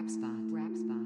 Rap spot. Rap spot.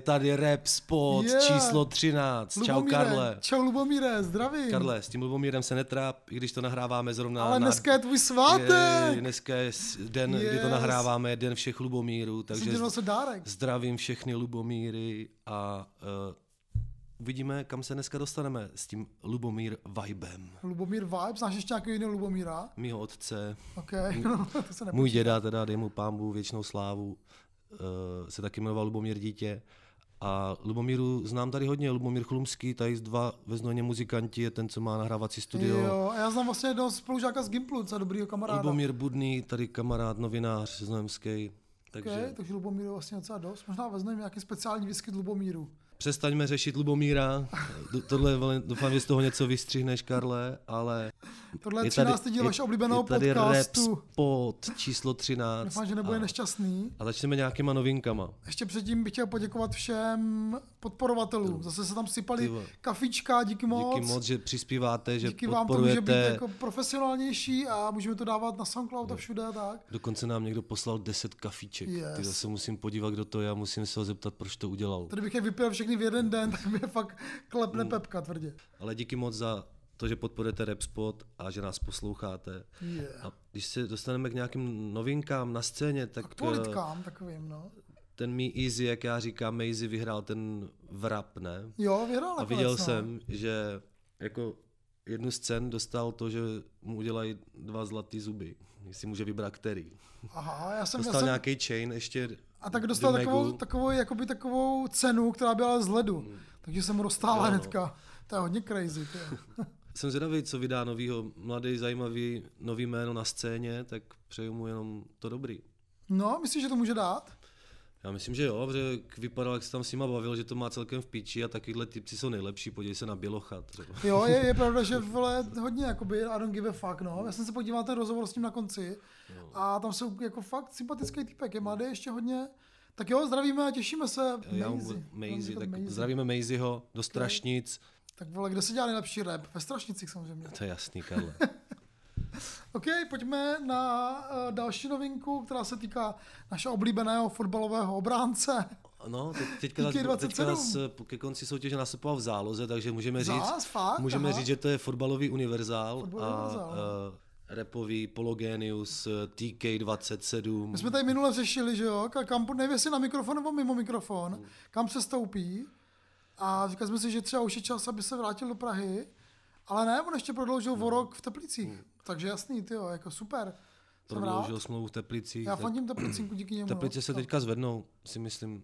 Je tady rap spot Yeah. číslo 13. Čau, Lubomíre, Karle. Čau Lubomíre, zdravím. Karle, s tím Lubomírem se netráp, i když to nahráváme zrovna Ale na... dneska je tvůj je, svátek. dneska je den, yes. kdy to nahráváme, den všech Lubomírů, Takže nosil dárek. zdravím všechny Lubomíry a uh, uvidíme, kam se dneska dostaneme s tím Lubomír vibem. Lubomír Vibe, znáš ještě nějaký jiný Lubomíra? Mýho otce, OK, no, to se nepočítá. můj děda, teda dej mu pámbu věčnou slávu, uh, se taky jmenoval Lubomír dítě. A Lubomíru znám tady hodně, Lubomír Chlumský, tady z dva ve muzikanti, je ten, co má nahrávací studio. Jo, a já znám vlastně jednoho spolužáka z Gimplu, co dobrýho kamaráda. Lubomír Budný, tady kamarád, novinář znojemský. Takže Okay, takže Lubomír je vlastně docela dost. Možná vezmeme nějaký speciální výskyt Lubomíru. Přestaňme řešit Lubomíra. Tohle doufám, že z toho něco vystřihneš, Karle, ale Tohle je je tady, 13. díl vašeho oblíbeného je tady podcastu. spot číslo 13. Doufám, že nebude a, nešťastný. a začneme nějakýma novinkama. Ještě předtím bych chtěl poděkovat všem podporovatelům. Zase se tam sypali vole. kafička, díky moc. Díky moc, že přispíváte, že Díky vám to může být podporujete. jako profesionálnější a můžeme to dávat na SoundCloud a všude a tak. Dokonce nám někdo poslal 10 kafíček. Yes. Ty se musím podívat, kdo to je a musím se ho zeptat, proč to udělal. Tady bych je vypil všechny v jeden den, tak mě fakt klepne Hmm. pepka tvrdě. Ale díky moc za to, že podporujete Repspot a že nás posloucháte. Yeah. A když se dostaneme k nějakým novinkám na scéně, tak eh, Aktualitkám takovým, no. ten mý Easy, jak já říkám, Maisie vyhrál ten vrap, ne? Jo, vyhrál A viděl no. jsem, že jako jednu z cen dostal to, že mu udělají dva zlatý zuby. Jestli může vybrat který. Aha, já jsem, já Dostal jsem nějaký chain ještě a tak dostal do takovou, takovou, jakoby takovou cenu, která byla z ledu. Takže jsem mu dostala Jo, no. hnedka. To je hodně crazy. Tyjo. Jsem zvědavý, co vydá novýho, mladý, zajímavý, nový jméno na scéně, tak přeju mu jenom to dobrý. No, myslíš, že to může dát? Já myslím, že jo, protože vypadal, jak se tam s nima bavil, že to má celkem v píči a takovýhle typci jsou nejlepší, podívej se na Bělocha třeba. Jo, je, je pravda, že vole, hodně jakoby I don't give a fuck, no. Já jsem se podíval ten rozhovor s ním na konci a tam jsou jako fakt sympatický typek, je mladý ještě hodně. Tak jo, zdravíme a těšíme se. Maisie, Budeme tak Maisie. zdravíme Maisieho do Strašnic. Tak vole, kde se dělá nejlepší rap? Ve Strašnicích samozřejmě. To je jasný, Karle. OK, pojďme na uh, další novinku, která se týká našeho oblíbeného fotbalového obránce. No, teď, teďka, nás, teďka 27. nás ke konci soutěže nasypal v záloze, takže můžeme říct, Zás, fakt? můžeme Aha. říct, že to je fotbalový univerzál Fotbalový a univerzál. uh, repový Pologenius eh, TK27. My jsme tady minule řešili, že jo, ka- kam, nevím jestli na mikrofon nebo mimo mikrofon, kam se stoupí. A říkali jsme si, že třeba už je čas, aby se vrátil do Prahy. Ale ne, on ještě prodloužil o rok v Teplicích. Takže jasný, ty jo, jako super. Prodloužil smlouvu v Teplicích. Já fandím Teplicínku díky němu. Teplice no. se teďka zvednou, si myslím.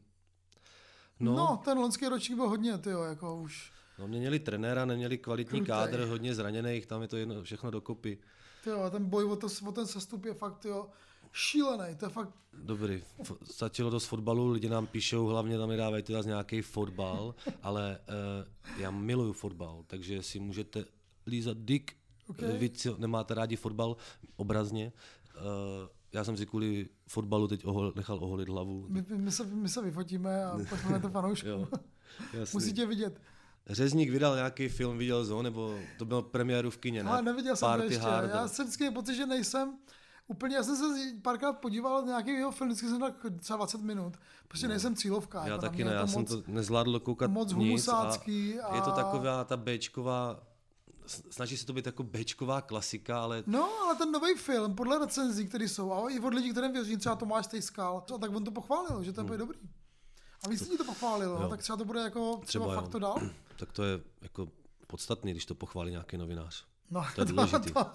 No. No, no, ten loňský ročník byl hodně, ty jo, jako už. no měli trenéra, neměli kvalitní Krutej. kádr, hodně zraněných, tam je to jedno, všechno dokopy. Ty jo, ten boj o, to, o ten sestup je fakt, jo, šílený. To je fakt Dobrý, stačilo to z fotbalu, lidi nám píšou, hlavně tam mi dávají teda z nějaký fotbal, ale uh, já miluju fotbal, takže si můžete lízat dick, Ok. okay. vy co nemáte rádi fotbal, obrazně. Uh, já jsem si kvůli fotbalu teď ohol, nechal oholit hlavu. My, my, se, my se vyfotíme a pošleme to jasný. Musíte vidět. Řezník vydal nějaký film, viděl ho, nebo to bylo premiéru v kině, ne? Ale neviděl jsem to Party ještě. Hard. Já jsem vždycky pocit, že nejsem úplně, já jsem se párkrát podíval na nějaký jeho film, vždycky jsem tak třeba 20 minut, protože nejsem cílovka. Já jako taky ne, já jsem moc, to nezvládl koukat moc nic humusácký a je to a- taková ta Bčková, snaží se to být jako Bčková klasika, ale No, ale ten nový film, podle recenzí, které jsou, a i od lidí, kterým věří, třeba Tomáš Stejskal, a tak on to pochválil, že to je dobrý. A víc lidí to pochválilo, no, Hmm. Jo. tak třeba to bude jako, třeba, Třeba fakt jo. to dál. tak to je jako podstatný, když to pochválí nějaký novinář. No, To je důležitý. to,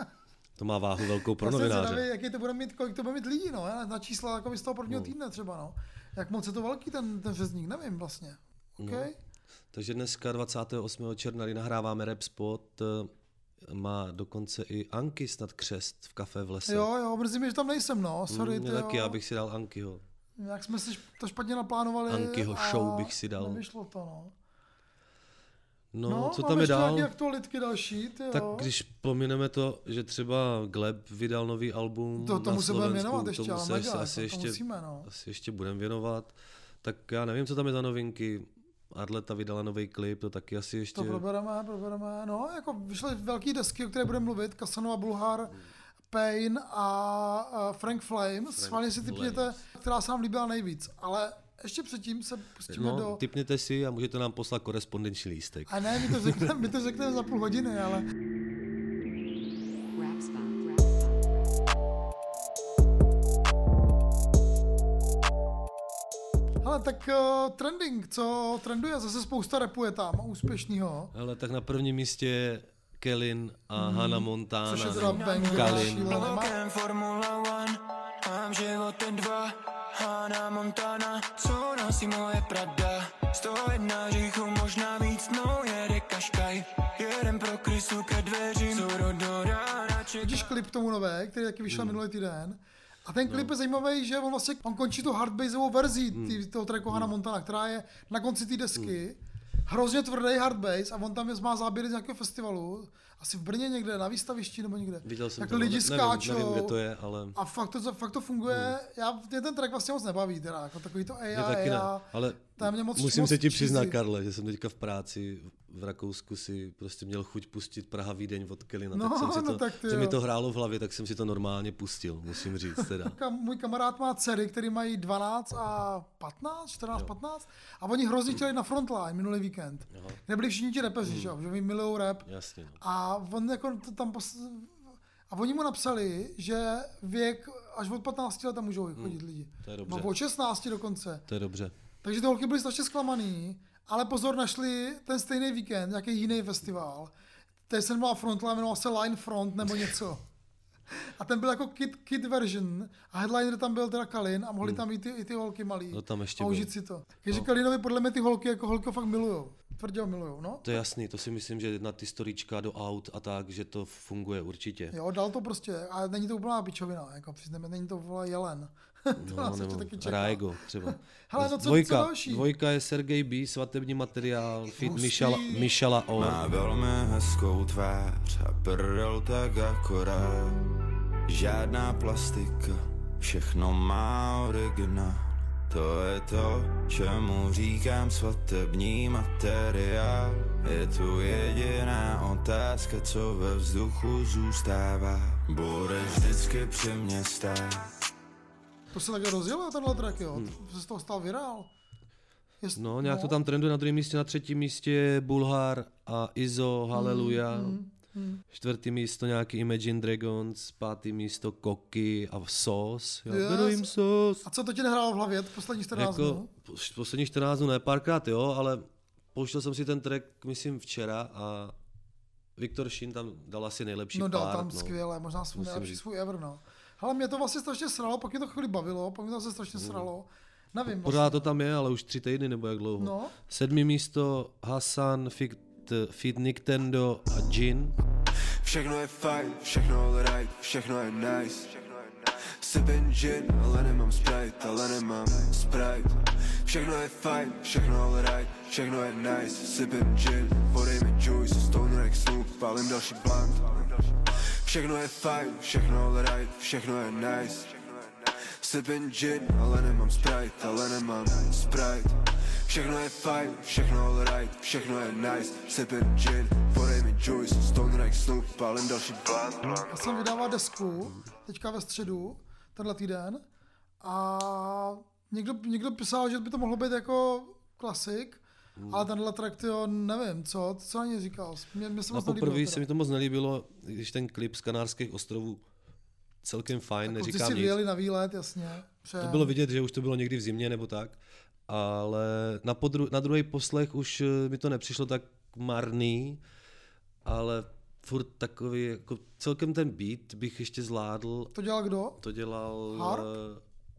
To má váhu velkou pro novináře. zvědavý, jaký to bude mít, kolik to bude mít lidí, no, na, čísla jako z toho prvního týdne třeba, no. Jak moc je to velký ten, ten řezník, nevím vlastně. OK? No. Takže dneska 28. června, kdy nahráváme Rap Spot, eh, má dokonce i Anky snad křest v kafe v lese. Jo, jo, mrzí mě, že tam nejsem, no, sorry, Mě ty taky, jo. já bych si dal Ankyho. Jak jsme si to špatně naplánovali Ankyho show bych si dal. Nevyšlo to, no. No, no co tam je dál? aktualitky další, ty Tak jo. když pomineme to, že třeba Gleb vydal nový album To, tomu na se Slovensku, věnovat ještě, tomu se mega, asi to, ještě, musíme, no. asi ještě budeme věnovat. Tak já nevím, co tam je za novinky. Arleta vydala nový klip, to taky asi ještě... To probereme, probereme. No, jako vyšly velký desky, o které budeme mluvit. Casanova Bulhar, Pain a, a Frank Flames. Schválně si typněte, která se nám líbila nejvíc. Ale ještě předtím se pustíme no, do... typněte si a můžete nám poslat korespondenční lístek. A ne, my to řekneme, my to řekneme za půl hodiny, ale Hele, tak uh, trending, co trenduje, zase spousta repu je tam, úspěšnýho. Ale tak na prvním místě je Kellin a Hannah Montana. Hmm. Což je teda banger, Kalin. Formula One, mám život ten dva, Hana Montana, co nosí moje Prada, 101 říchu, možná víc, no jede Kaškaj, jeden pro krysu ke dveřím, co do rána čeká. Vidíš klip tomu nové, který taky Hmm. vyšel minulý týden. A ten No. klip je zajímavý, že on vlastně on končí tu hardbaseovou verzi Hmm. tý, toho tracku Hannah Montana, která je na konci té desky. Hrozně tvrdý hardbase a on tam je, má záběry z nějakého festivalu, asi v Brně někde, na výstavišti nebo někde. Viděl jsem Jak to, no, lidi nevím, skáčou. nevím, kde to je, ale... A fakt to, fakt to funguje, já, mě ten track vlastně moc nebaví, teda, jako takový to AI, taky ne, AI, ale to je mě moc- musím moc se ti přiznat. Karle, že jsem teďka v práci v Rakousku si prostě měl chuť pustit Praha Vídeň od Kelina, No, tak jsem si no to, tak ty že mi jo. to hrálo v hlavě, tak jsem si to normálně pustil, musím říct teda. Můj kamarád má dcery, který mají 12 a 15, 14, 15 a oni hrozně chtěli na Frontline minulý víkend, kde byli všichni ti rapeři, že jo, že oni milují rap Jasně, no. a on jako to tam pos... a oni mu napsali, že věk až od 15 let tam můžou chodit lidi. Hmm. to je dobře. Nebo od 16 dokonce. To je dobře. Takže ty holky byly strašně zklamaný, ale pozor, našli ten stejný víkend, nějaký jiný festival. Ten se jmenoval Frontline, jmenoval se Line Front nebo něco. A ten byl jako kid, kid version a headliner tam byl teda Kalin a mohli tam i ty, i ty holky malý. No tam ještě a byl. užít si to. Takže Kalinovi podle mě ty holky jako holky ho fakt milujou. Tvrdě ho milujou, no. To je jasný, to si myslím, že na ty storíčka do aut a tak, že to funguje určitě. Jo, dal to prostě, a není to úplná pičovina, jako přiznáme, není to vole jelen. to No, nebo taky čeká. Raigo třeba. Hele, no co- co dvojka, další? dvojka je Sergej B, svatební materiál, fit. Mišala, Mišala Or. Má velmi hezkou tvář a prdel tak akorát. Žádná plastika, všechno má originál. To je to, čemu říkám svatební materiál. Je tu jediná otázka, co ve vzduchu zůstává. Bude vždycky při mě stát. To se také rozjelo, tenhle track, jo. To se z toho stal virál. Jest, No, nějak to tam trenduje na druhém místě, na třetím místě Bulhar a Izo, Haleluja. Mm, Čtvrtý místo nějaký Imagine Dragons, pátý místo Koky a Sos. Jo, Yes. beru jim Sos. A co to ti nehrálo v hlavě poslední 14 Jako, dnů? po- posledních 14 dnů ne, párkrát jo, ale pouštěl jsem si ten track, myslím, včera a Viktor Šin tam dal asi nejlepší No dal pár. tam skvěle, možná svůj Musím nejlepší svůj ever, no. Ale mě to vlastně strašně sralo, pak mě to chvíli bavilo, pak mě to zase strašně sralo. Nevím Pořád vlastně. to tam je, ale už tři týdny nebo jak dlouho. No. Sedmý místo Hasan, Fit, Fit Nintendo a Jin. Všechno je fajn, všechno right, všechno je nice. Sipin gin, ale nemám Sprite, ale nemám Sprite. Všechno je fajn, všechno right, všechno je nice. Sipin gin, podej mi juice, stoner jak Snoop, pálím další blunt. Všechno je fajn, všechno right, všechno je nice. Sipin gin, ale nemám Sprite, ale nemám Sprite. Všechno je fajn, všechno right, všechno je nice. Sipin gin, podej mi juice, stoner jak Snoop, pálím další blunt. Já jsem vydával desku, teďka ve středu, tenhle týden, a někdo, někdo psal, že by to mohlo být jako klasik, Hmm. ale tenhle track, tyjo, nevím, co, co na něj říkal. Mě, mě se Na moc poprvé se mi to moc nelíbilo, když ten klip z Kanárských ostrovů celkem fajn, Ty neříkám si nic. vyjeli na výlet, jasně. Přejem. To bylo vidět, že už to bylo někdy v zimě nebo tak, ale na, podru, na druhý poslech už eh, mi to nepřišlo tak marný, ale furt takový, jako celkem ten beat bych ještě zvládl. To dělal kdo? To dělal... Harp?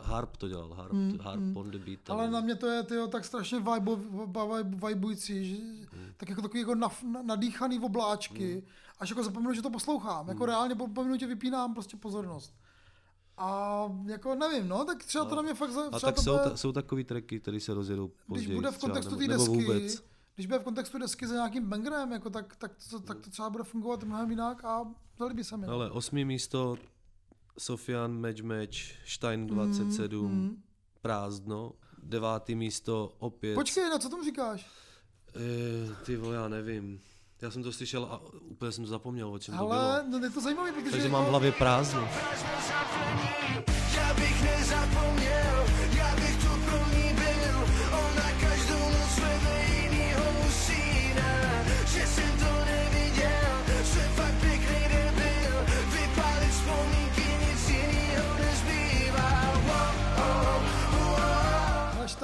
Harp to dělal, Harp, mm, harp on the beat. tam Ale na mě to je tyjo, tak strašně vibe, vibe, vibující, že, Hmm. tak jako takový jako naf, na, nadýchaný obláčky, až jako zapomenu, že to poslouchám. Hmm. Jako reálně po po minutě vypínám prostě pozornost. A jako nevím, no, tak třeba to na mě fakt... za- A tak to jsou, bude, ta, jsou takový tracky, které se rozjedou později. když bude v třeba, kontextu nebo, té nebo desky, vůbec. když bude v kontextu desky za nějakým bangerem, jako tak, tak, to, tak to třeba bude fungovat mnohem jinak a zalíbí se mi. Ale osmý místo Sofian Match Match, Stein 27, mm. Prázdno. Devátý místo opět. Počkej, na co tomu říkáš? Eh, ty vole, já nevím. Já jsem to slyšel a úplně jsem to zapomněl, o čem to Ale bylo. no, je to zajímavé, protože... Takže jako- mám v hlavě prázdno. Já bych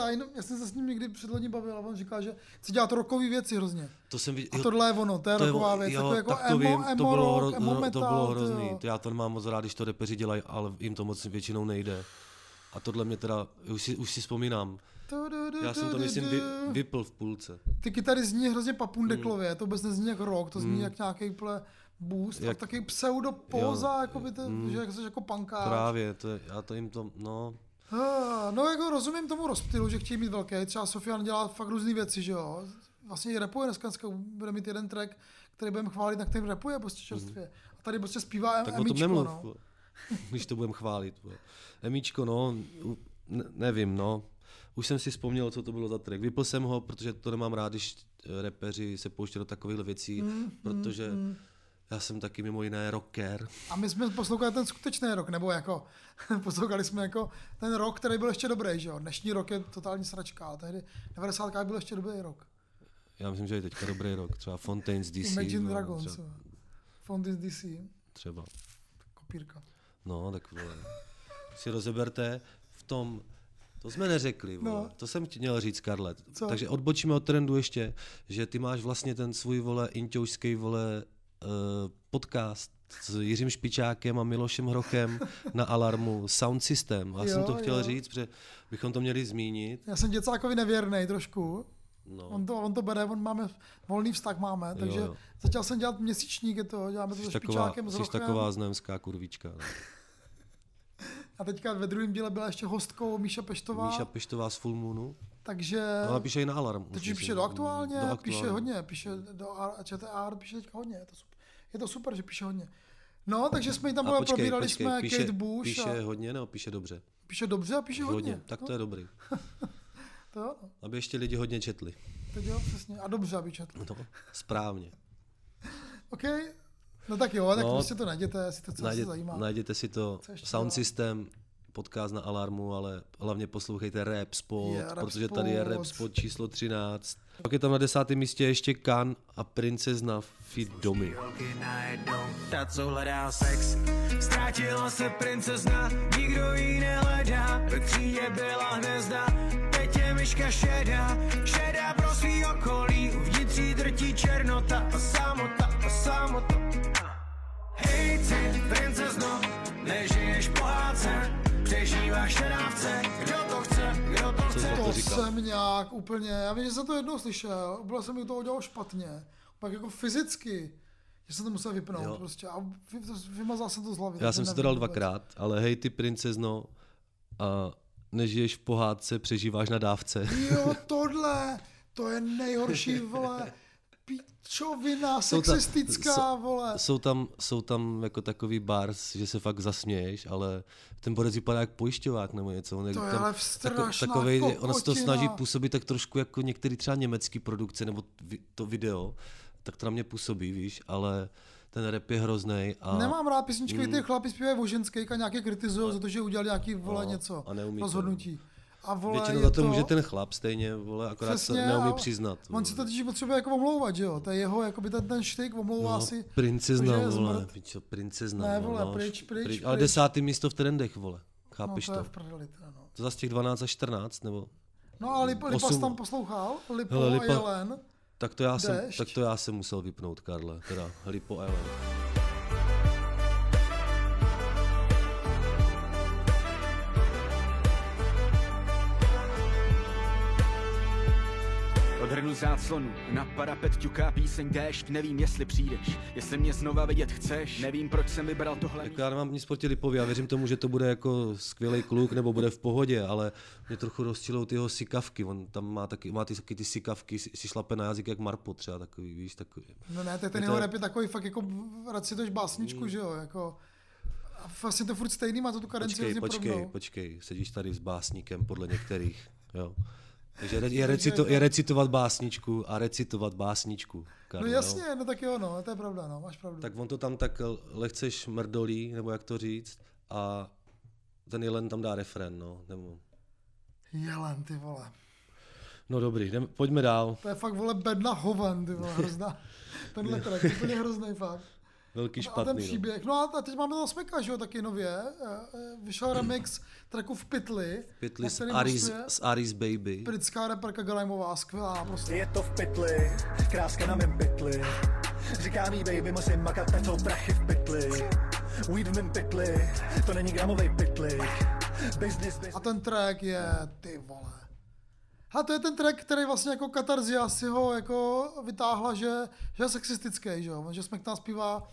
Stein, já jsem se s ním někdy předloni bavil a on říká, že chce dělat rokový věci hrozně. To jsem viděl. A tohle je ono, to je to je roková o- věc, jo, takový jako tak to emo, vím, to emo bylo, rock, emo hro- metal, to bylo hrozný. To já to nemám moc rád, když to repeři dělají, ale jim to moc většinou nejde. A tohle mě teda, už si, už si vzpomínám. Já jsem to myslím vy, vypl v půlce. Ty kytary zní hrozně papundeklově, to vůbec nezní jak rock, to zní Mm. jak nějaký ple boost, jak Jak- taky pseudo póza, jako by to, mm. že jsi jako punkáč. Právě, to je, já to jim to, no, No jako rozumím tomu rozptylu, že chtějí mít velké, třeba Sofian dělá fakt různé věci, že jo. Vlastně i rapuje dneska, dneska bude mít jeden track, který budeme chválit, na kterým rapuje prostě čerstvě. A tady prostě zpívá Mhm. tak o tom Emičko, nemluv, no. když to budem chválit. vole. Emíčko, no, nevím, no. Už jsem si vzpomněl, co to bylo za track. Vypl jsem ho, protože to nemám rád, když eh, repeři se pouští do takových věcí, Mm, protože já jsem taky mimo jiné rocker. A my jsme poslouchali ten skutečný rok, nebo jako, poslouchali jsme jako ten rok, který byl ještě dobrý, že jo. Dnešní rok je totální sračka, ale tehdy 90. byl ještě dobrý rok. Já myslím, že je teďka dobrý rok. Třeba Fontaines DC. Imagine no, Dragons, Třeba, jo. Fountains DC, třeba. kopírka. No, tak vole. Si rozeberte v tom, to jsme neřekli, vole. No. To jsem ti měl říct, Scarlett. Co? Takže odbočíme od trendu ještě, že ty máš vlastně ten svůj, vole, inťoušský, vole, podcast s Jiřím Špičákem a Milošem Hrochem na Alarmu Sound System. Já jsem Jo, to chtěl jo. říct, protože bychom to měli zmínit. Já jsem děcákovi nevěrný trošku, No. On to, on to bere, on máme volný vztah máme, takže jo. začal jsem dělat měsíčník, je to, děláme to Jsi taková, špičákem, s jsi Rochem. taková znojemská kurvička. No. A teďka ve druhém díle byla ještě hostkou Míša Peštová, Míša Peštová z Full Moonu. takže Ona píše i na Alarm. teď myslím. píše do aktuálně, Do píše Aktuálně. hodně, píše do A- ČTA, píše teďka hodně, je to super, je to super že píše hodně. No, takže jsme ji tam A počkej, probírali počkej, jsme píše, Kate Bush píše a hodně nebo píše dobře? píše dobře a píše hodně. Hodně, tak to je dobrý. To jo, no. Aby ještě lidi hodně četli. Teď jo, přesně. A dobře, aby četl. No, správně. OK, no tak jo, tak No, prostě to najděte, jestli to co se Najděte, zajímá. najděte si to Sound? System, podcast na Alarmu, ale hlavně poslouchejte Rap Spot, Je, Rap protože tady je Rap Spot. Spot číslo 13. Pak je tam na desátém místě ještě Kan a princezna Fit Domy. Ta co hledá sex Ztratila se princezna, nikdo ji nehledá Ve třídě byla hvězda, teď je myška šedá Šedá pro svý okolí, uvnitř drtí černota A samota, a samota Hej ty, princezno, nežiješ pohádce Přežíváš nedávce, kdo to chce, kdo to chce to To jsem nějak úplně, já vím, že jsem to jednou slyšel, bylo jsem mi to udělal špatně, pak jako fyzicky, že jsem to musel vypnout Jo. prostě a vy- to- vymazal jsem to z hlavy. Já jsem si to dal vůbec. dvakrát, ale hej ty princezno, a nežiješ v pohádce, přežíváš na dávce. Jo, tohle, to je nejhorší, vole, pičovina, sexistická, jsou- vole. Jsou tam, jsou tam jako takový bars, že se fakt zasměješ, ale ten borec vypadá jak pojišťovák nebo něco. On To je tam, ale strašná takovej, ono se to snaží působit tak trošku jako některý třeba německý produkce nebo to video, tak to na mě působí, víš, ale ten rap je hrozný a Nemám rád písničky, mm. ty chlapi zpívají o ženských a nějaké kritizují za to, že udělali nějaký, vole, No, něco, a neumí to. A vole, většinou za to to může ten chlap stejně, vole, akorát Přesně, se neumí a přiznat. On si to totiž potřebuje jako omlouvat, že jo? To je jeho, jakoby ten, ten štyk, omlouvá no, si. princezna, že vole, pičo, princezna. Ne, no, vole, no, pryč, pryč, Ale pryč. desátý místo v trendech, vole. No, Chápeš to je to? v prdeli, teda, no. To zase těch 12 až 14, nebo? No a Lip, Lipas Osm. tam poslouchal, Lipo Hele, a Lipa- Jelen. Tak to, já jsem, tak to já jsem musel vypnout, Karle, teda Lipo Ellen. Odhrnu záclonu Na parapet ťuká píseň déšť Nevím, jestli přijdeš, jestli mě znova vidět chceš Nevím, proč jsem vybral tohle Jako já nemám nic proti Lipovi, já věřím tomu, že to bude jako skvělý kluk nebo bude v pohodě, ale mě trochu rozčilou ty jeho sikavky. On tam má taky, má ty, taky ty sikavky, si, si šlape na jazyk jak Marpo třeba takový, víš, takový. No ne, tak ten Je jeho to- rap je takový fakt jako recituješ básničku, Mm. že jo, jako a vlastně to furt stejný, má to tu kadenci Počkej, počkej, podobnou. počkej, sedíš tady s básníkem podle některých, jo. Takže je, recito, je recitovat básničku a recitovat básničku. No Karlo, jo. jasně, no tak jo, no, to je pravda, no, máš pravdu. Tak on to tam tak lehce šmrdolí, nebo jak to říct, a ten jelen tam dá refren, no. Nebo... Jelen, ty vole. No dobrý, jdem, pojďme dál. To je fakt, vole, bedna hoven, ty vole, hrozná. Tenhle track, úplně hrozný fakt. Velký A ten špatný. no. příběh. No a teď máme tam Smeka, že jo, taky nově. Eh, eh, Vyšel remix tracku v Pytli. Pytli na s Aris, hostuje s Aris Baby. Britská reperka Galajmová, skvělá prostě. Je to v pytli, kráska na mém pytli. Říká mi baby, musím makat, tak jsou prachy v pytli. Weed v mém pytli, to není gramovej pytli. Business, business. A ten track je, ty vole. A to je ten track, který vlastně jako Katarzia si ho jako vytáhla, že, že je sexistický, že jo, že Smek tam zpívá,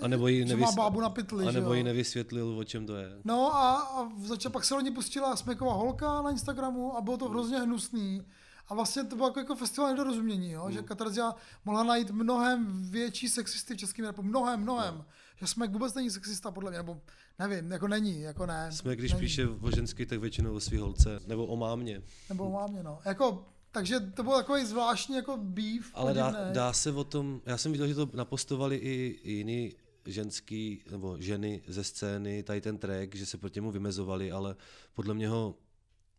A nebo jí, že má bábu na pytli, a nebo jí nevysvětlil, o čem to je. No a, a začal, pak se loni pustila Smeková holka na Instagramu a bylo to hrozně hnusný. A vlastně to bylo jako, jako festival nedorozumění, jo? že Katarzia mohla najít mnohem větší sexisty v českém rapu, mnohem, mnohem. Že Smek vůbec není sexista podle mě, nebo nevím, jako není, jako ne. Jsme, když není. píše o ženský, tak většinou o svý holce, nebo o mámě. Nebo mámě, no. Jako, takže to byl takový zvláštní jako beef. Ale dá, dá se o tom, já jsem viděl, že to napostovali i jiný ženský nebo ženy ze scény, tady ten track, že se proti němu vymezovali, ale podle mě ho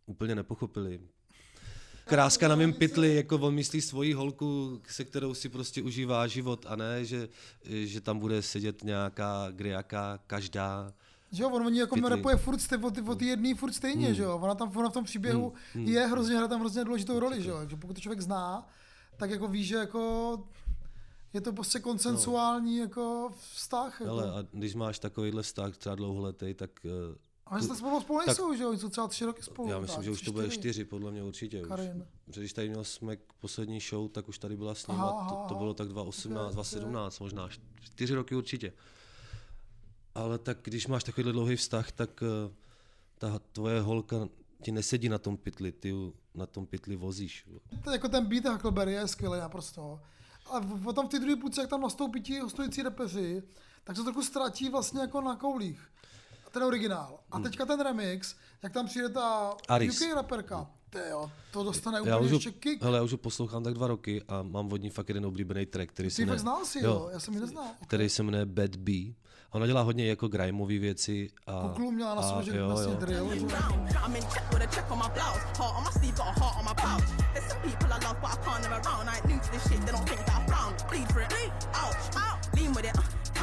úplně nepochopili. Kráska na mém pytli, jako on myslí svoji holku, se kterou si prostě užívá život a ne, že, že tam bude sedět nějaká griaka každá. Že jo, on, on jako Pytli. rapuje furt stej, o, o ty jedný furt stejně, Hmm. že jo. Ona tam ona v tom příběhu je hrozně, hraje tam hrozně důležitou roli, že jo. Takže pokud to člověk zná, tak jako ví, že jako je to prostě konsensuální jako vztah. Jako. Ale a když máš takovýhle vztah třeba dlouholetý, tak eh, Ale tak spolu spolu tak- nejsou, že jo, oni jsou třeba tři roky spolu. já myslím, tak, že už to bude čtyři. čtyři, podle mě určitě už. Karin. Protože když tady měl Smek poslední show, tak už tady byla s ním Aha, a to, to bylo tak 2018, Ok, ok. 2017 možná, čtyři roky určitě. Ale tak když máš takovýhle dlouhý vztah, tak eh, ta tvoje holka ti nesedí na tom pytli, ty ju na tom pytli vozíš. To jako ten beat Huckleberry je skvělý naprosto. A potom v té druhé půlce, jak tam nastoupí ti hostující repeři, tak se trochu ztratí vlastně jako na koulích. Ten originál. A teďka ten remix, jak tam přijde ta Hmm. Aris. UK raperka, to jo, to dostane úplně Já už, ještě kick. hele, já už ho poslouchám tak dva roky a mám od ní fakt jeden oblíbený track, který se Ty fakt jmenuje, znal si, jo, já jsem ji neznal. který se jmenuje Bad B. Ona dělá hodně jako grimeové věci. A, Kuklu měla na sobě, že jo, vlastně jo. drill. I'm in check with a check on my blouse. Heart on my sleeve, got a heart on my pouch. There's some people I love, but I can't live around. I ain't new to this shit, they don't think that I found. Bleed for it, ouch, ouch. Lean with it,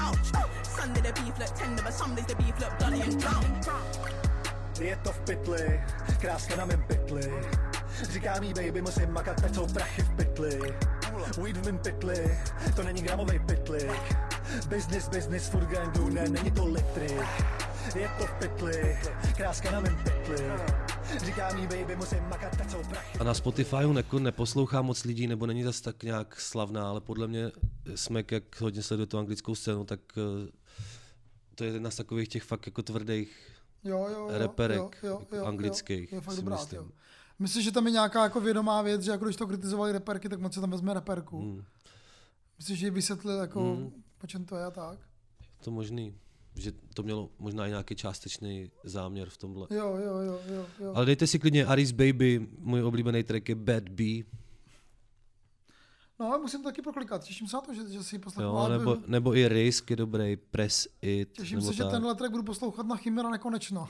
ouch. Sunday the beef look tender, but some days the beef look bloody and drown. Je to v pytli, kráska na mém pytli. Říká mi baby, musím makat, teď jsou prachy v pytli. Weed v mém pytli, to není gramovej pytlik. Business, business, furt gangu, ne, není to litry. Je to v pytli, kráska na mém pytli. Říká mi baby, musím makat, teď jsou prachy. A na Spotify jako neposlouchá moc lidí, nebo není zase tak nějak slavná, ale podle mě Smek, jak hodně sleduje tu anglickou scénu, tak eh, to je jedna z takových těch fakt jako tvrdých Jo, jo, jo, reperek jo, jo, jo, anglických, Jo, je fakt si dobrá, myslím. jo. Myslíš, že tam je nějaká jako vědomá věc, že jako když to kritizovali reperky, tak moc se tam vezme reperku? Hmm. Myslíš, že ji vysvětlil jako, Hmm. Po čem to je a tak? To možný, že to mělo možná i nějaký částečný záměr v tomhle. Jo, jo, jo, jo, jo. Ale dejte si klidně Aris Baby, můj oblíbený track je Bad B, No, ale musím to taky proklikat. Těším se na to, že, že si poslechnu. jo, nebo, nebo i Risk je dobrý, Press It, Těším se, že tak. tenhle track budu poslouchat na Chimera nekonečno.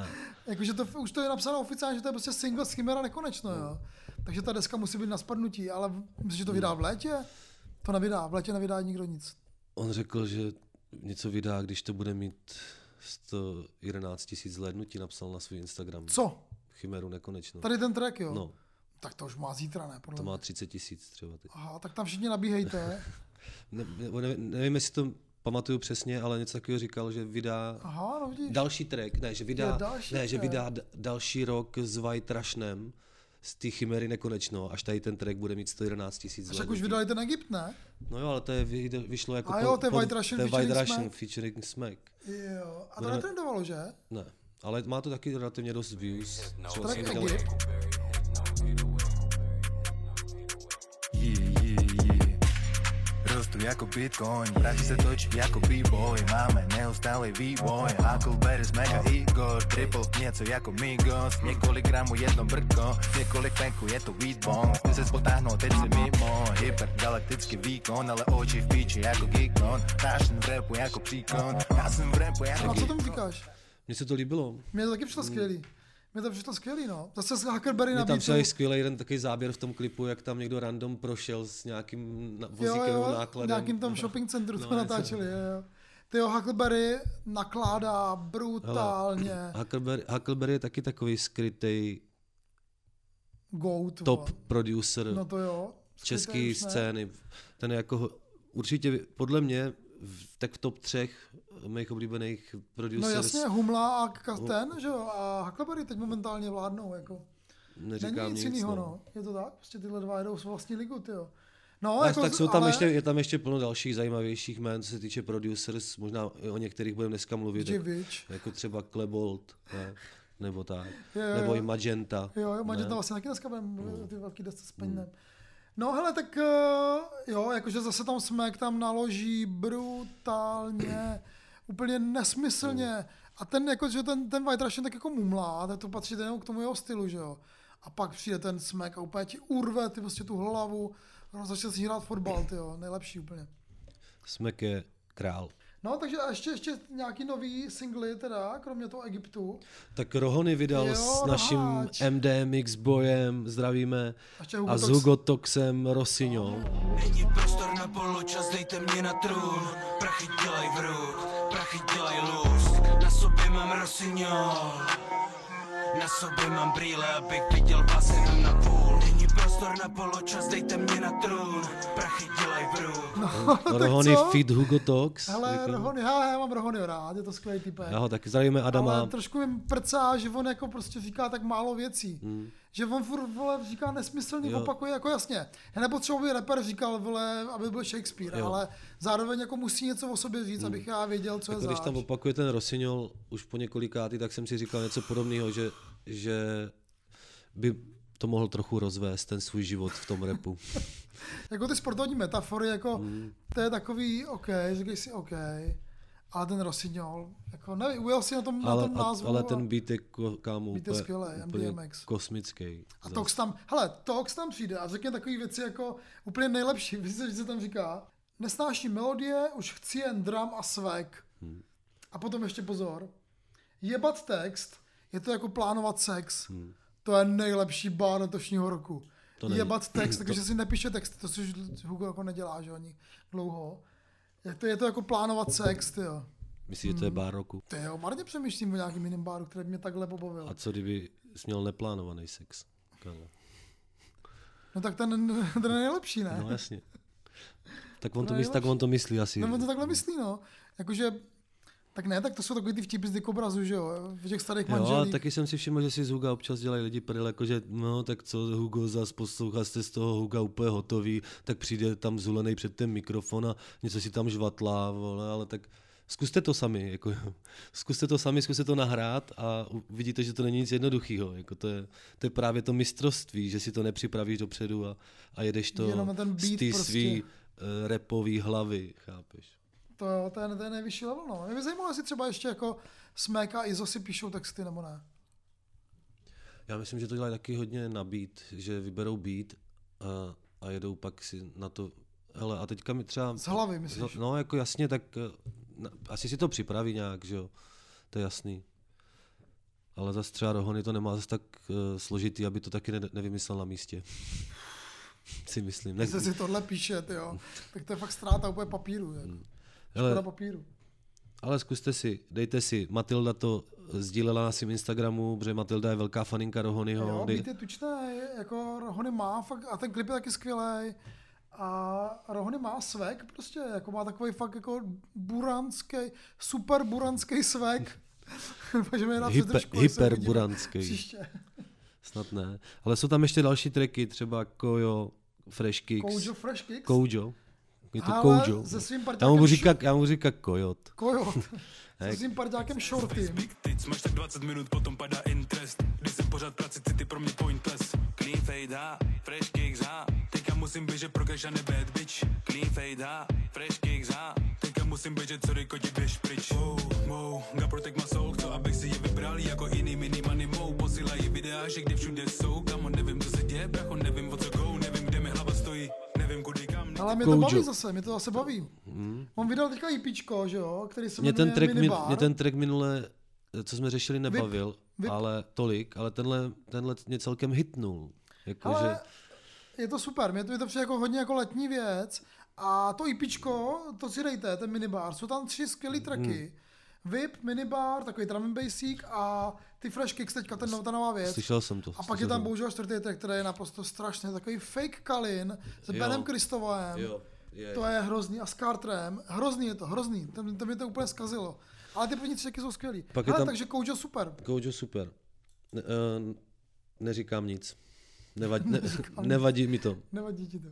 Jakože to, už to je napsáno oficiálně, že to je prostě single z Chimera nekonečno, jo. Takže ta deska musí být na spadnutí, ale myslíš, že to vydá v létě? To nevydá, v létě nevydá nikdo nic. On řekl, že něco vydá, když to bude mít 111 tisíc zhlédnutí, napsal na svůj Instagram. Co? Chimeru nekonečno. Tady ten track, jo? No, Tak to už má zítra, ne? Podle to mě. má 30 tisíc třeba. Teď. Aha, tak tam všichni nabíhejte. Ne, ne, nevím, jestli to pamatuju přesně, ale něco takového říkal, že vydá Aha, no vidíš. další track, ne, že vydá, ne, že vydá d- další rok s White Rushnem, z té chimery nekonečno, až tady ten track bude mít 111 tisíc Však už vydali ten Egypt, ne? No jo, ale to je, vy- vyšlo jako A jo, to je White Russian to White Russian Smack. featuring Smack. Jo. A to Budeme- netrendovalo, že? Ne, ale má to taky relativně dost views. Třeba Track Egypt. Rostu jako Bitcoin, prachy se točí jako B-boy Máme neustále vývoj. Huckleberry, Mega Igor Triple, něco jako Migos. Několik gramů, jedno brko Několik penků, je to weed bomb. Chci se spotáhnout, teď si mimo. Hypergalaktický výkon, ale oči v píči jako Geekon Já jsem v rapu jako příkon. Já jsem v rapu jako A co tomu říkáš? Mně se to líbilo. Mně to taky přišlo skvělý. Mně to přišlo skvělý, no. Zase z Huckleberry na tam beatu. přišel skvělý jeden takový záběr v tom klipu, jak tam někdo random prošel s nějakým vozíkem nebo nákladem. nějakým tom shopping centru to No, natáčeli, jo, jo. Ty jo, Huckleberry nakládá brutálně Huckleberry, Huckleberry je taky takový skrytý goat. top vole. producer No to jo. Ne. scény. Ten je jako určitě podle mě v, tak v top třech mých oblíbených No producers. jasně, Humla a Ka- ten, že jo, a Huckleberry teď momentálně vládnou, jako. Neříkám Není nic nic, jiného, no. no. Je to tak? Prostě tyhle dva jedou svou vlastní ligu, ty jo. No, Ale jako, tak jsou tam ale, ještě, je tam ještě plno dalších zajímavějších jmén, co se týče producers, možná o některých budeme dneska mluvit, jak, Jivič. jako třeba Klebold, ne? nebo tak, Jo, jo, nebo i Magenta. Jo, jo, Magenta ne? vlastně taky dneska budeme mluvit o ty velký desce s penězem. No hele, tak eh, jo, jakože zase tam Smek tam naloží brutálně, úplně nesmyslně. A ten, jako, že ten, ten White Russian tak jako mumlá, tak to patří jenom k tomu jeho stylu, že jo. A pak přijde ten Smek a úplně ti urve ty prostě tu hlavu, no, začne si hrát fotbal, ty jo, nejlepší úplně. Smek je král. No, takže a ještě, ještě nějaký nový singly teda, kromě toho Egyptu. Tak Rohony vydal Jo, s naším Roháč. MDMX bojem, zdravíme, a s. Hugo Toxem Rosinho. Není prostor na poločas, dejte mě na trůn Prachy dělaj vrut, prachy dělaj luz Na sobě mám rosinol Na sobě mám brýle, abych viděl vás jenom na půl Není prostor na poločas, dejte mě na trůn Prachy dělaj vrut No, tak Rohony co? feed Hugo Tox. Hele, jako- Rohony, já, já mám Rohony rád, je to skvělý typek. Já ho taky zdravíme Adama. Ale trošku jim prcá, že on jako prostě říká tak málo věcí. Hmm. Že on furt vole, říká nesmyslný, Jo. opakuje jako jasně. Já nepotřebuji, aby rapper říkal, vole, aby byl Shakespeare, Jo. ale zároveň jako musí něco o sobě říct, abych já věděl, co Jako je když zač. tam opakuje ten Rossignol už po několikátý, tak jsem si říkal něco podobného, že, že by to mohl trochu rozvést, ten svůj život v tom repu. Jako ty sportovní metafory, jako Hmm. to je takový, OK, říkej si OK, ale ten Rossignol, jako nevím, ujel si na tom, na Ale, tom a, názvu. ale ten beat je ko- kámo Beat je úplně, skvělej, úplně MDMX. kosmický. A Tox tam, hele, Tox tam přijde a řekne takové věci jako úplně nejlepší, víš, že se tam říká, nesnáším melodie, už chci jen drum a swag. Hmm. A potom ještě pozor, jebat text, je to jako plánovat sex. Hmm. To je nejlepší bar letošního roku. To jebat text, takže si nepíše text, to si už Hugo jako nedělá, že ani dlouho. Je to, je to jako plánovat sex, jo. Myslíš, že to je bar roku? Ty jo, marně přemýšlím o nějakým jiným baru, který by mě takhle pobavil. A co kdyby jsi měl neplánovaný sex? Kámo. No tak ten, ten je nejlepší, ne? No jasně. Tak on, To myslí, tak on to myslí asi. No on to takhle myslí, no. Jakože, tak ne, tak to jsou takový ty vtipy z dikobrazu, že jo, v těch starých Jo, manželích. taky jsem si všiml, že si z Huga občas dělají lidi prdel, jakože no tak co Hugo zas poslouchá, jste z toho Huga úplně hotový, tak přijde tam zulený před ten mikrofon a něco si tam žvatlá, vole, ale tak zkuste to sami, jako, zkuste to sami, zkuste to nahrát a uvidíte, že to není nic jednoduchého, jako to je, to je právě to mistrovství, že si to nepřipravíš dopředu a, a jedeš to Jenom ten z beat té prostě. svý uh, repový hlavy, chápeš? To, je, to je nejvyšší level, no. Mě by zajímalo, jestli třeba ještě jako Smek a Izo si píšou texty, nebo ne. Já myslím, že to dělají taky hodně na beat, že vyberou beat a, a jedou pak si na to, hele a teďka mi třeba... Z hlavy, myslíš? No jako jasně, tak eh, na, asi si to připraví nějak, že jo, to je jasný. Ale zase třeba Rohony to nemá zase tak uh, složitý, aby to taky ne, nevymyslel na místě. si myslím. Ne, Jestli si tohle píše, jo, tak to je fakt ztráta úplně papíru. Jako. Škoda papíru. ale zkuste si, dejte si, Matilda to sdílela na svém Instagramu, protože Matilda je velká faninka Rohonyho. Jo, dej- beat je tučné, jako Rohony má fakt, a ten klip je taky skvělý. A Rohony má svek prostě, jako má takový fakt jako buranský, super buranský svek. Můžeme hrát Hyper- hyperburanský. Příště. snad ne. Ale jsou tam ještě další tracky, třeba Kojo, Fresh Kicks. Kojo Fresh Kicks? Kojo. Je to Ale Kojo. se svým Já mu říkat, já mu říkat Kojot. Kojot. Se svým parťákem Shortym. Tyc, máš tak 20 minut, potom padá interest. Když jsem pořád práci, ty pro mě pointless. Clean fade, ha, fresh kicks, ha. Teďka musím běžet pro cash a ne bad bitch. Clean fade, ha, fresh kicks, ha. Teďka musím běžet, sorry, kodi běž pryč. Wow, wow, ga protect my soul Chci, abych si je vybral jako jiný mini money mou Posílají videa, že kde všude jsou Ale mě to baví zase, mě to zase baví. On vydal teďka EPčko, že jo, který se Mě ten, track, min, mě ten track minule, co jsme řešili, nebavil, Vip. ale tolik, ale tenhle, tenhle mě celkem hitnul. Jako, Ale že, je to super, mě to, mě to přijde jako hodně jako letní věc. A to EPčko, to si dejte, ten minibar, jsou tam tři skvělé tracky. VIP, minibar, takový drum and bassík a ty fresh kicks, teďka ten, ta nová věc. slyšel jsem to. A pak je tam jsem. bohužel čtvrtý track, který je naprosto strašný, takový fake Kalin s Jo. Benem Kristovem. Jo, je. To je hrozný. A s Carterem. Hrozný je to, hrozný. To, to mě to úplně zkazilo. Ale ty první tři jsou skvělý. Pak Hele, tam- takže Kojo super. Kojo super. Ne, uh, neříkám nic. Nevadí, ne, nevadí mi to. Nevadí ti to.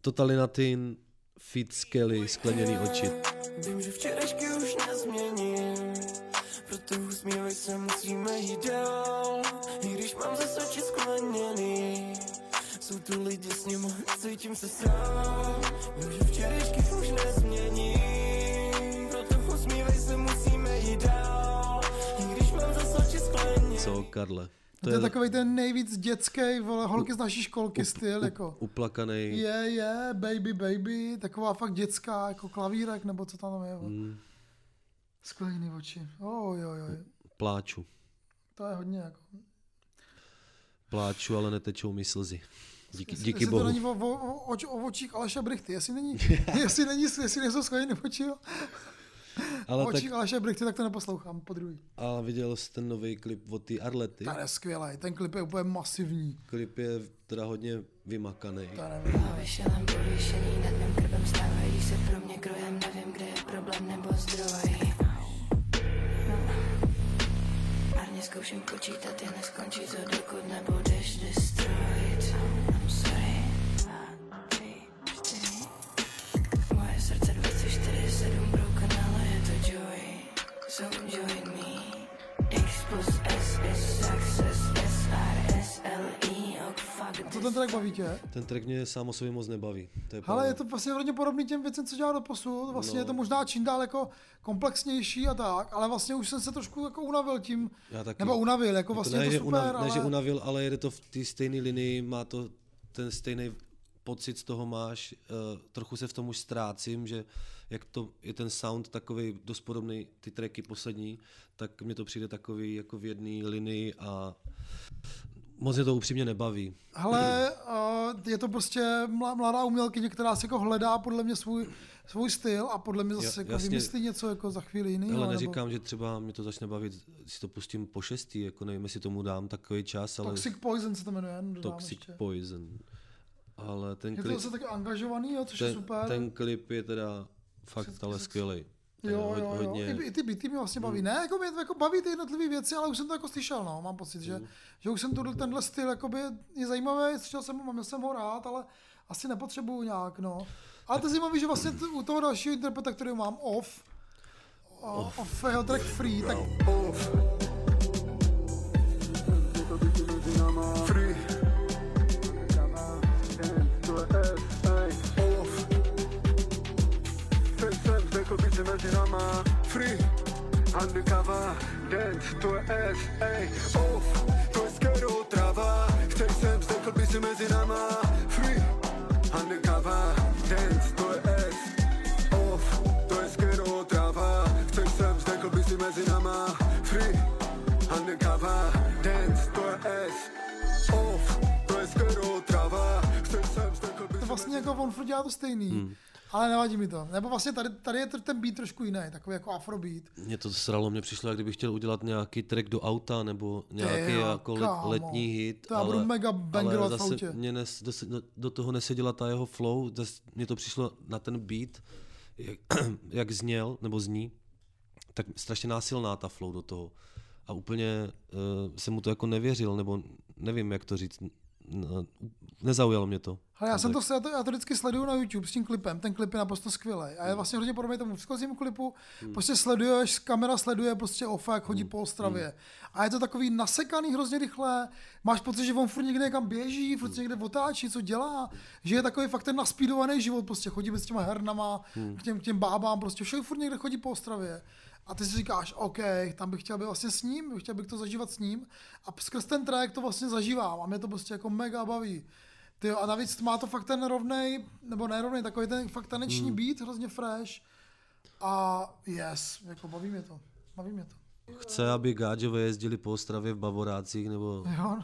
Totalinatin, Fit Skelly, skleněný oči. Vím, že včerejšky už nezměním Proto usmívej se, musíme jít dál. I když mám ze oči skleněný Jsou tu lidi s ním, cítím se sám. Vím, že včerejšky už nezměním Proto usmívej se, musíme jít dál. I když mám ze oči skleněný. Co, Karle? To je takový ten nejvíc dětský, vole, holky z naší školky styl, jako. uplakaný. Je, je, baby, baby, taková fakt dětská, jako klavírek, nebo co tam je. Mm. Skleněný oči. Oj, oj, oj. Pláču. To je hodně, jako. Pláču, ale netečou mi slzy. Díky, Jestli- díky jestli bohu. to není o, o, o, o očích Aleša Brichty, jestli není, jestli není, jestli nejsou skleněný oči, jo. Ale o tak, Aleša Brichty, tak to neposlouchám, po druhý. a viděl jsi ten nový klip od té Arlety? Ten je skvělý, ten klip je úplně masivní. Klip je teda hodně vymakaný. To nevím. Vyšelem povýšený nad mým krvem stávají se pro mě krojem, nevím, kde je problém nebo zdroj. Marně zkouším počítat, jen neskončí to, dokud nebudeš destroyed. So join me. X plus S is success, S R S L E, fuck A co ten track baví tě? Ten track mě sám o sobě moc nebaví. To je Ale je to vlastně hodně podobný těm věcem, co dělá do posud. Vlastně No. je to možná čím dál jako komplexnější a tak, ale vlastně už jsem se trošku jako unavil tím, Já taky. nebo unavil, jako Jako vlastně ne, je to super, unav, ale... ne, že unavil, ale jede to v té stejné linii, má to ten stejný pocit z toho máš, uh, trochu se v tom už ztrácím, že jak to je ten sound takový dost podobný, ty tracky poslední, tak mně to přijde takový jako v jedné linii a moc mě to upřímně nebaví. Uh, je to prostě mla- mladá umělkyně, která si jako hledá podle mě svůj, svůj styl a podle mě zase jako vymyslí něco jako za chvíli jiný. Ale neříkám, že třeba mě to začne bavit, si to pustím po šestý, jako nevím, jestli tomu dám takový čas, ale Toxic Poison se to jmenuje, Toxic ještě. Poison. Ale ten Je to klip, zase taky angažovaný, jo, což je ten, super. ten klip je teda fakt ale skvělý. Jo, jo, jo. I, I ty byty mě vlastně baví. Mm. Ne, jako mě to jako baví ty jednotlivé věci, ale už jsem to jako slyšel, no. Mám pocit, že, Mm. že už jsem tu, tenhle styl jakoby, je zajímavý, slyšel jsem, ho, měl jsem ho rád, ale asi nepotřebuju nějak, no. Ale to je zajímavé, že vlastně t- u toho dalšího interpreta, který mám, off, off, off jeho track free, tak Free řekl být si mezi nama Free Undercover Dance, to je S, ej, off To je skero trava Chceš jsem řekl být si mezi nama Free Undercover Dance, to je S Off, to je skero trava Chceš jsem řekl být si mezi nama Free Undercover Dance, to je S Off, to je skero trava Chceš jsem řekl být to si vlastně jako on furt dělá to stejný. Hmm. Ale nevadí mi to. Nebo vlastně tady, tady je ten beat trošku jiný, takový jako afrobeat. Mě to sralo, mě přišlo, jak kdybych chtěl udělat nějaký track do auta, nebo nějaký jo, jako let, letní hit. To já budu mega ale zase autě. mě nes, do, do, toho neseděla ta jeho flow, zase mně to přišlo na ten beat, jak, jak zněl, nebo zní, tak strašně násilná ta flow do toho. a úplně uh, jsem mu to jako nevěřil, nebo nevím, jak to říct. N- Nezaujalo mě to. Ale já, jsem to, já, to, já to vždycky sleduju na YouTube s tím klipem, ten klip je naprosto skvělý. A je vlastně hodně podobný tomu předchozímu klipu, Hmm. prostě sleduješ, kamera sleduje prostě ofa, jak chodí po Hmm. Ostravě. A je to takový nasekaný hrozně rychle, máš pocit, že on furt někde někam běží, furt se někde otáčí, co dělá, že je takový fakt ten naspídovaný život, prostě chodí s těma hernama, Hmm. k, těm, k těm bábám, prostě všude furt někde chodí po Ostravě. A ty si říkáš, OK, tam bych chtěl být vlastně s ním, bych chtěl bych to zažívat s ním. A skrz ten track to vlastně zažívám a mě to prostě jako mega baví. Ty a navíc má to fakt ten rovnej, nebo nerovnej, takový ten fakt taneční Hmm. beat, hrozně fresh. A yes, jako baví mě to. Baví mě to. Chce, aby gáďové jezdili po Ostravě v Bavorácích, nebo Jo.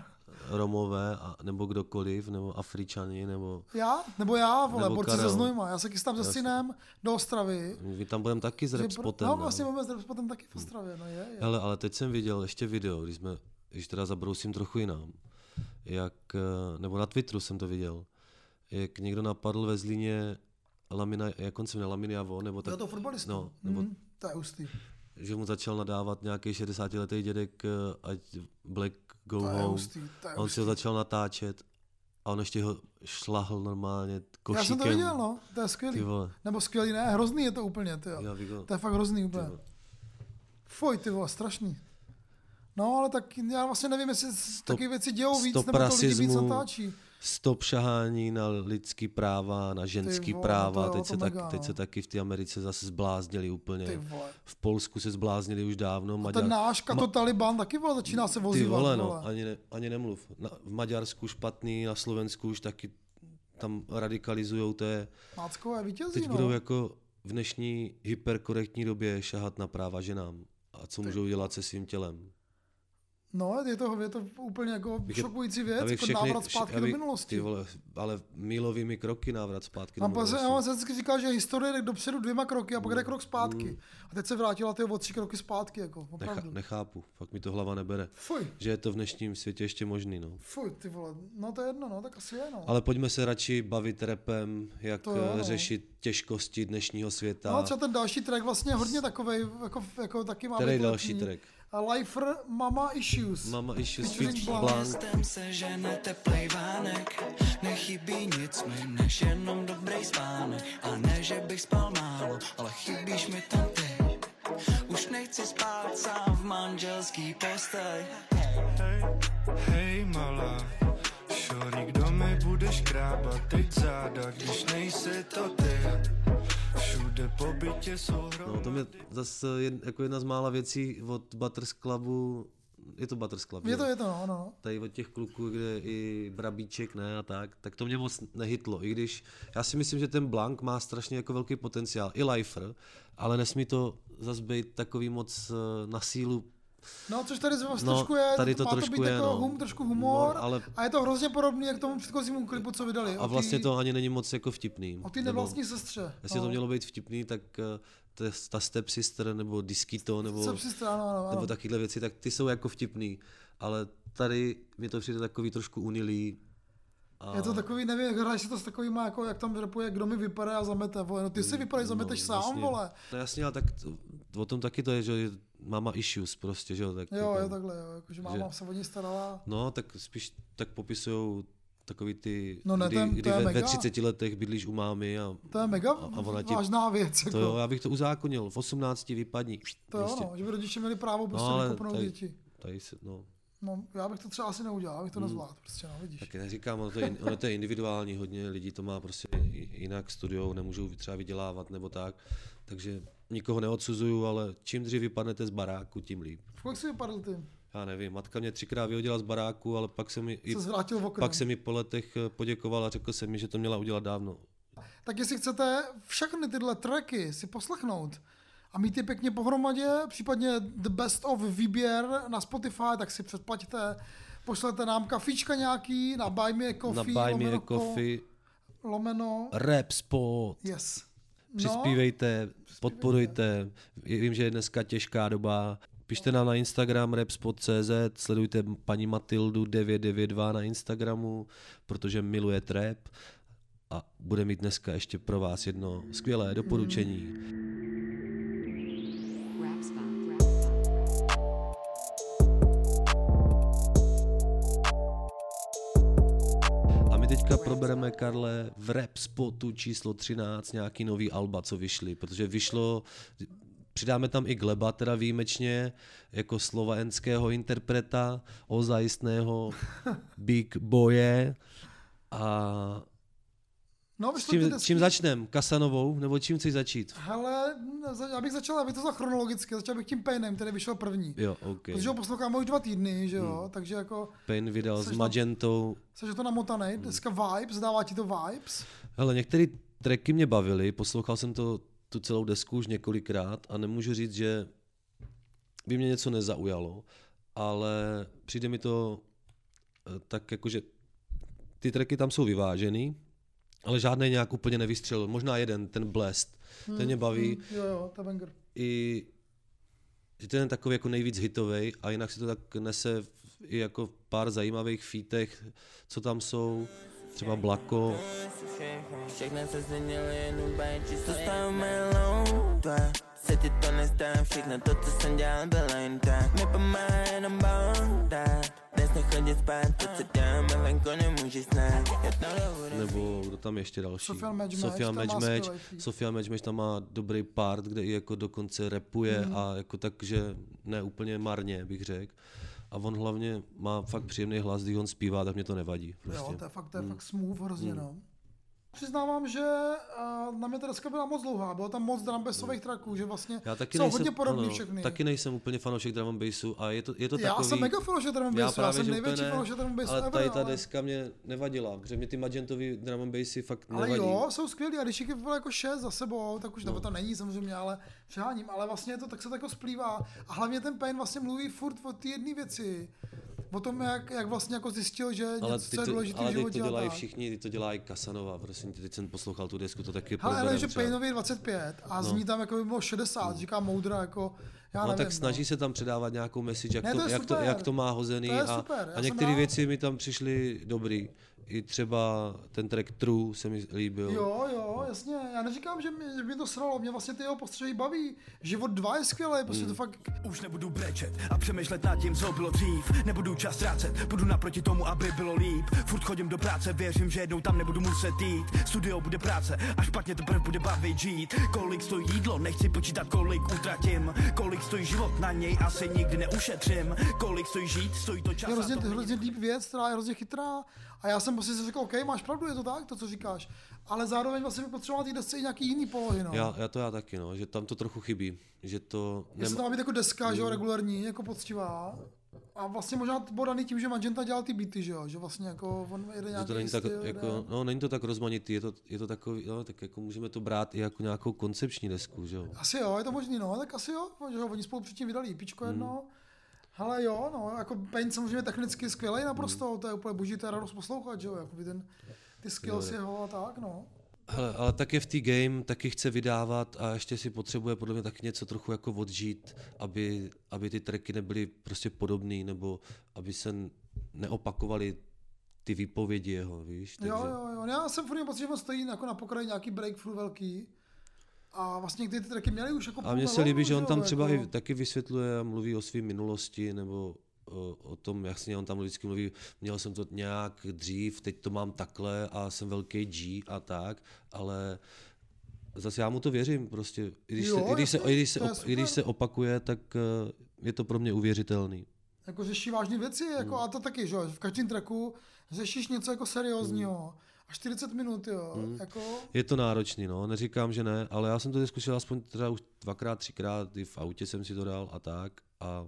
Romové, a, nebo kdokoliv, nebo Afričani, nebo... Já? Nebo já, vole, Nebo borci Karel. ze Znojma. Já se chystám se synem do Ostravy. My tam budeme taky s Repspotem. No, no. vlastně máme s Repspotem taky v Ostravě, no je, je. Ale, ale teď jsem viděl ještě video, když jsme, když teda zabrousím trochu jinam, jak, eh, nebo na Twitteru jsem to viděl, jak někdo napadl ve Zlíně Lamina, jak on se jmenuje, Laminiavo, nebo tak, Jo, to fotbalistu. no, nebo, Mhm, to je hustý. že mu začal nadávat nějaký 60-letý dědek, eh, ať Black go To home, hustý, on si ho začal natáčet a on ještě ho šlahl normálně košíkem. Já jsem to viděl, no, to je skvělý. Ty. Nebo skvělý, ne, hrozný je to úplně, ty jo. Ho- To je fakt hrozný Ty úplně. vole. Fuj, ty vole, strašný. No, ale tak já vlastně nevím, jestli stop, taky věci dějou víc, nebo to lidi víc natáčí. Stop šahání na lidský práva, na ženský vole, práva. to teď, to se tak, mega, teď no. se taky v té Americe zase zbláznili Ty úplně. vole. V Polsku se zbláznili už dávno. A ten náš kato Taliban taky vole, začíná se Ty vozívat. vole, vole. no, ani, ne, ani nemluv. Na, v Maďarsku špatný, na Slovensku už taky tam radikalizujou, to je... Náckové vítězí, Teď no. budou jako v dnešní hyperkorektní době šahat na práva ženám. A co můžou dělat se svým tělem. No, je to, je to úplně jako Bych je- šokující věc, jako návrat zpátky abych- do minulosti. Ty vole, ale mílovými kroky návrat zpátky Mám do minulosti. já jsem vždycky říkal, že historie jde dopředu dvěma kroky a pak jde krok zpátky. A teď se vrátila ty o tři kroky zpátky, jako, opravdu. nechápu, fakt mi to hlava nebere. Fuj. Že je to v dnešním světě ještě možný, no. Fuj, ty vole, no to je jedno, no, tak asi je, no. Ale pojďme se radši bavit repem, jak To jo, eh, no. řešit těžkosti dnešního světa. No, třeba ten další track vlastně je hodně takovej, jako, jako taky má Který být další track? A Lifer Mama Issues. Mama Issues Featuring. Blanc. Městem se žene teplej vánek Nechybí nic mi, než jenom dobrý spánek A ne, že bych spal málo, ale chybíš mi tam ty Už nechci spát sám v manželský posteli Hej, hej malá, šory, kdo mi budeš krábat teď záda, když nejsi to ty. Všude po bytě jsou. No, to je zase jed, jako jedna z mála věcí od Butters Clubu, je to Butters Club, Je to, je to, no, no. Tady od těch kluků, kde i Brabíček, ne, a tak, tak to mě moc nehytlo, i když já si myslím, že ten Blank má strašně jako velký potenciál, i Lifer, ale nesmí to zase být takový moc eh, na sílu No, což tady zase No, trošku je, tady to má trošku to být je, jako no. hum, trošku humor, ale- a je to hrozně podobný jak tomu předchozímu klipu, co vydali. a o vlastně tý- to ani není moc jako vtipný. O Nebo- nevlastní sestře. Jestli no. to mělo být vtipný, tak eh, to je ta Step Sister nebo Diskito nebo, Step Sister, ano, ano, ano. nebo takovéhle věci, tak ty jsou jako vtipný. Ale tady mi to přijde takový trošku unilý. A... Je to takový, nevím, hraje se to s takovýma, jako jak tam rapuje, kdo mi vypadá a zamete, vole. No ty si vypadají, zameteš sám, vlastně. vole. No jasně, ale tak to, o tom taky to je, že mama issues prostě, že jo. Tak Jo, jako, je takhle, jo, jakože máma se o ní starala. No, tak spíš tak popisují takový ty, No ne, kdy, je- kdy ve, ve mega. 30 letech bydlíš u mámy a, To je mega a, ona ti, vážná věc, jako. To jo, já bych to uzákonil, v 18 vypadni. To jo, no, že by rodiče měli právo prostě no, tady, děti. tady se, no, No, já bych to třeba asi neudělal, abych to Hmm. nezvládl, prostě, no, vidíš. tak neříkám, ono to, je, ono to je individuální, hodně lidí to má prostě jinak, studujou, nemůžou třeba vydělávat nebo tak, takže nikoho neodsuzuju, ale čím dřív vypadnete z baráku, tím líp. V kolik jsi vypadl ty? Já nevím, matka mě třikrát vyhodila z baráku, ale pak se mi, i, Se pak se mi po letech eh, poděkovala a řekl jsem mi, že to měla udělat dávno. Tak jestli chcete všechny tyhle tracky si poslechnout a mít je pěkně pohromadě, případně the best of výběr na Spotify, tak si předplaťte, pošlete nám kafíčka nějaký na Buy Me a Na Coffee, Buy Me lomeno, a Coffee, lomeno, Rap Spot. yes. No, Přispívejte, podporujte. Vím, že je dneska těžká doba. Pište nám na Instagram rapspot.cz, sledujte paní Matildu 992 na Instagramu, protože miluje trap a bude mít dneska ještě pro vás jedno skvělé doporučení. Rap teďka probereme, Karle, v rap spotu číslo 13 nějaký nový alba, co vyšly, protože vyšlo, přidáme tam i Gleba, teda výjimečně, jako slovenského interpreta, ozajistného big boye a No, čím, čím začneme? Kasanovou? Nebo čím chceš začít? Hele, za- já bych začal, aby to za chronologicky, začal bych tím Painem, který vyšel první. Jo, OK. Protože ho poslouchám už dva týdny, že jo, takže jako, Pain vydal s Seš Magentou. jsi to namotaný, dneska Vibes, dává ti to Vibes. Hele, některé tracky mě bavily, poslouchal jsem to tu celou desku už několikrát a nemůžu říct, že by mě něco nezaujalo, ale přijde mi to eh, tak jako, že ty tracky tam jsou vyvážený, ale žádný nějak úplně nevystřelil. Možná jeden, ten Blast, ten mě baví. Hmm, jo, jo, to je banger. I že ten je takový jako nejvíc hitový a jinak si to tak nese i jako v pár zajímavých fítech, co tam jsou, třeba Blako, Všechno se změnilo, dva Se ti to nestá, všechno to, co jsem dělal, bylo jen tak Mi pomáhá jenom banda nechodit spát, to, co děláme venku, nemůžeš znát nebo kdo tam ještě další? Matchmatch, Sofia tam má Matchmatch. Sofia Matchmatch tam má dobrý part, kde i jako dokonce repuje Mhm. a jako tak, že ne úplně marně, bych řekl. A on hlavně má fakt příjemný hlas, když on zpívá, tak mě to nevadí. Prostě. Jo, to je fakt, to je Mm. fakt smooth hrozně, Mm. no. Přiznávám, že na mě ta deska byla moc dlouhá, bylo tam moc drumbasových tracků, že vlastně Já taky jsou nejsem, hodně podobný ano, všechny. taky nejsem úplně fanoušek drum and bassu a je to, je to Já takový... jsem mega fanoušek drum and bassu, já právě, jsem největší ne, fanoušek drum and bassu Ale ever, tady ta ale- deska mě nevadila, protože mě ty Magentový drum and bassy fakt Ale nevadí. jo, jsou skvělí a když jich bylo jako šest za sebou, tak už no. to není samozřejmě, ale přeháním, ale vlastně to tak se to jako splývá a hlavně ten Pain vlastně mluví furt o ty jedné věci, o tom, jak, jak vlastně jako zjistil, že Ale něco ty co je to, důležité ale teď to dělají všichni, ty to dělá i Kasanova, prosím tě, teď jsem poslouchal tu desku, to taky Hele, ale že. Painovi je 25 a No. zní tam jako by bylo 60, říká moudra jako, já no, nevím. tak snaží se tam předávat nějakou message, jak, Ne, to, to jak, to, jak to má hozený To a, a některé věci mi tam přišly dobrý. I třeba ten track True se mi líbil. Jo, jo, jasně. Já neříkám, že mě, že mě to sralo, mě vlastně ty jeho postřehy baví. Život 2 je skvělý, prostě Hmm. to fakt... Už nebudu brečet a přemýšlet nad tím, co bylo dřív. Nebudu čas ztrácet, budu naproti tomu, aby bylo líp. Furt chodím do práce, věřím, že jednou tam nebudu muset jít. Studio bude práce a špatně teprve bude bavit žít. Kolik stojí jídlo, nechci počítat, kolik utratím. Kolik stojí život, na něj asi nikdy neušetřím. Kolik stojí žít, stojí to čas. je hrozně, to hrozně deep věc, která je hrozně chytrá. A já jsem prostě si řekl, OK, máš pravdu, je to tak, to, co říkáš. Ale zároveň vlastně bych potřeboval té desce i nějaký jiný polohy, no. Já, já to já taky, no, že tam to trochu chybí. Že to Jestli to má být jako deska, že jo, regulární, jako poctivá. A vlastně možná to bylo daný tím, že Magenta dělal ty beaty, že jo, že vlastně jako on jede nějaký to není tak, styl, jako, no, není to tak rozmanitý, je to, je to takový, no, tak jako můžeme to brát i jako nějakou koncepční desku, že jo. Asi jo, je to možný, no, tak asi jo, že jo, oni spolu předtím vydali pičko Hmm. jedno. Hele jo, no, jako Paint samozřejmě technicky skvělý naprosto, to je úplně boží, to je radost poslouchat, že jo, jako ten, ty skills jeho a tak, no. Hele, ale tak je v té game, taky chce vydávat a ještě si potřebuje podle mě taky něco trochu jako odžít, aby, aby ty tracky nebyly prostě podobný, nebo aby se neopakovaly ty výpovědi jeho, víš? Jo, jo, jo, já jsem furt pocit, že on stojí jako na pokraji nějaký breakthrough velký. A vlastně některé ty tracky měly už jako A mně se líbí, že on tam jo, třeba jako... i taky vysvětluje a mluví o své minulosti, nebo o, o tom, jasně, on tam vždycky mluví, měl jsem to nějak dřív, teď to mám takhle a jsem velký G a tak, ale zase já mu to věřím prostě. I když, Jo, se, i když, se, jasně, i když, se, op, i když se opakuje, tak eh, je to pro mě uvěřitelný. jako řeší vážné věci, jako, Hmm. a to taky, že v každém tracku řešíš něco jako seriózního. A 40 minut, jo, Hmm. jako... Je to náročný, no, neříkám, že ne, ale já jsem to zkusil aspoň teda už dvakrát, třikrát, i v autě jsem si to dal a tak. A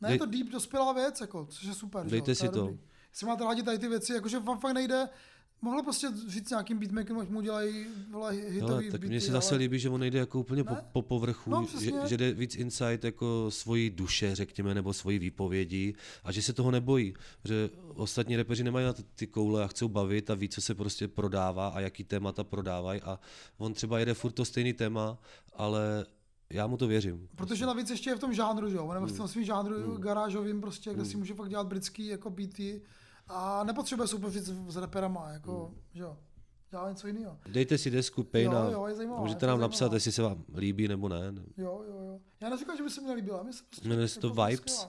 Ne, je to deep, dospělá věc, jako, což je super. Dejte jo, si to. dobrý. Jestli máte rádi tady ty věci, jakože vám fakt nejde, mohlo prostě říct nějakým beatmakerům, ať mu dělají vole, hitový Hele, tak beaty, mně se zase ale... líbí, že on nejde jako úplně po, po povrchu, No, že, že jde víc insight jako svojí duše, řekněme, nebo svojí výpovědi a že se toho nebojí. Že ostatní repeři nemají na ty koule a chcou bavit a ví, co se prostě prodává a jaký témata prodávají a on třeba jede furt to stejný téma, ale já mu to věřím. Protože navíc ještě je v tom žánru, že jo, on je v Hmm. tom svým žánru garážovým prostě, kde si může fakt dělat britský jako beaty a nepotřebuje soupeřit s, s reperama, jako, Hmm. že jo, dělá něco jiného. Dejte si desku Pain Jo, a jo, je zajímavá, můžete nám zajímavá. napsat, jestli se vám líbí nebo ne. Jo, jo, jo. Já neříkám, že by se mi nelíbila, mi se prostě Jmenuje se to jako Vibes?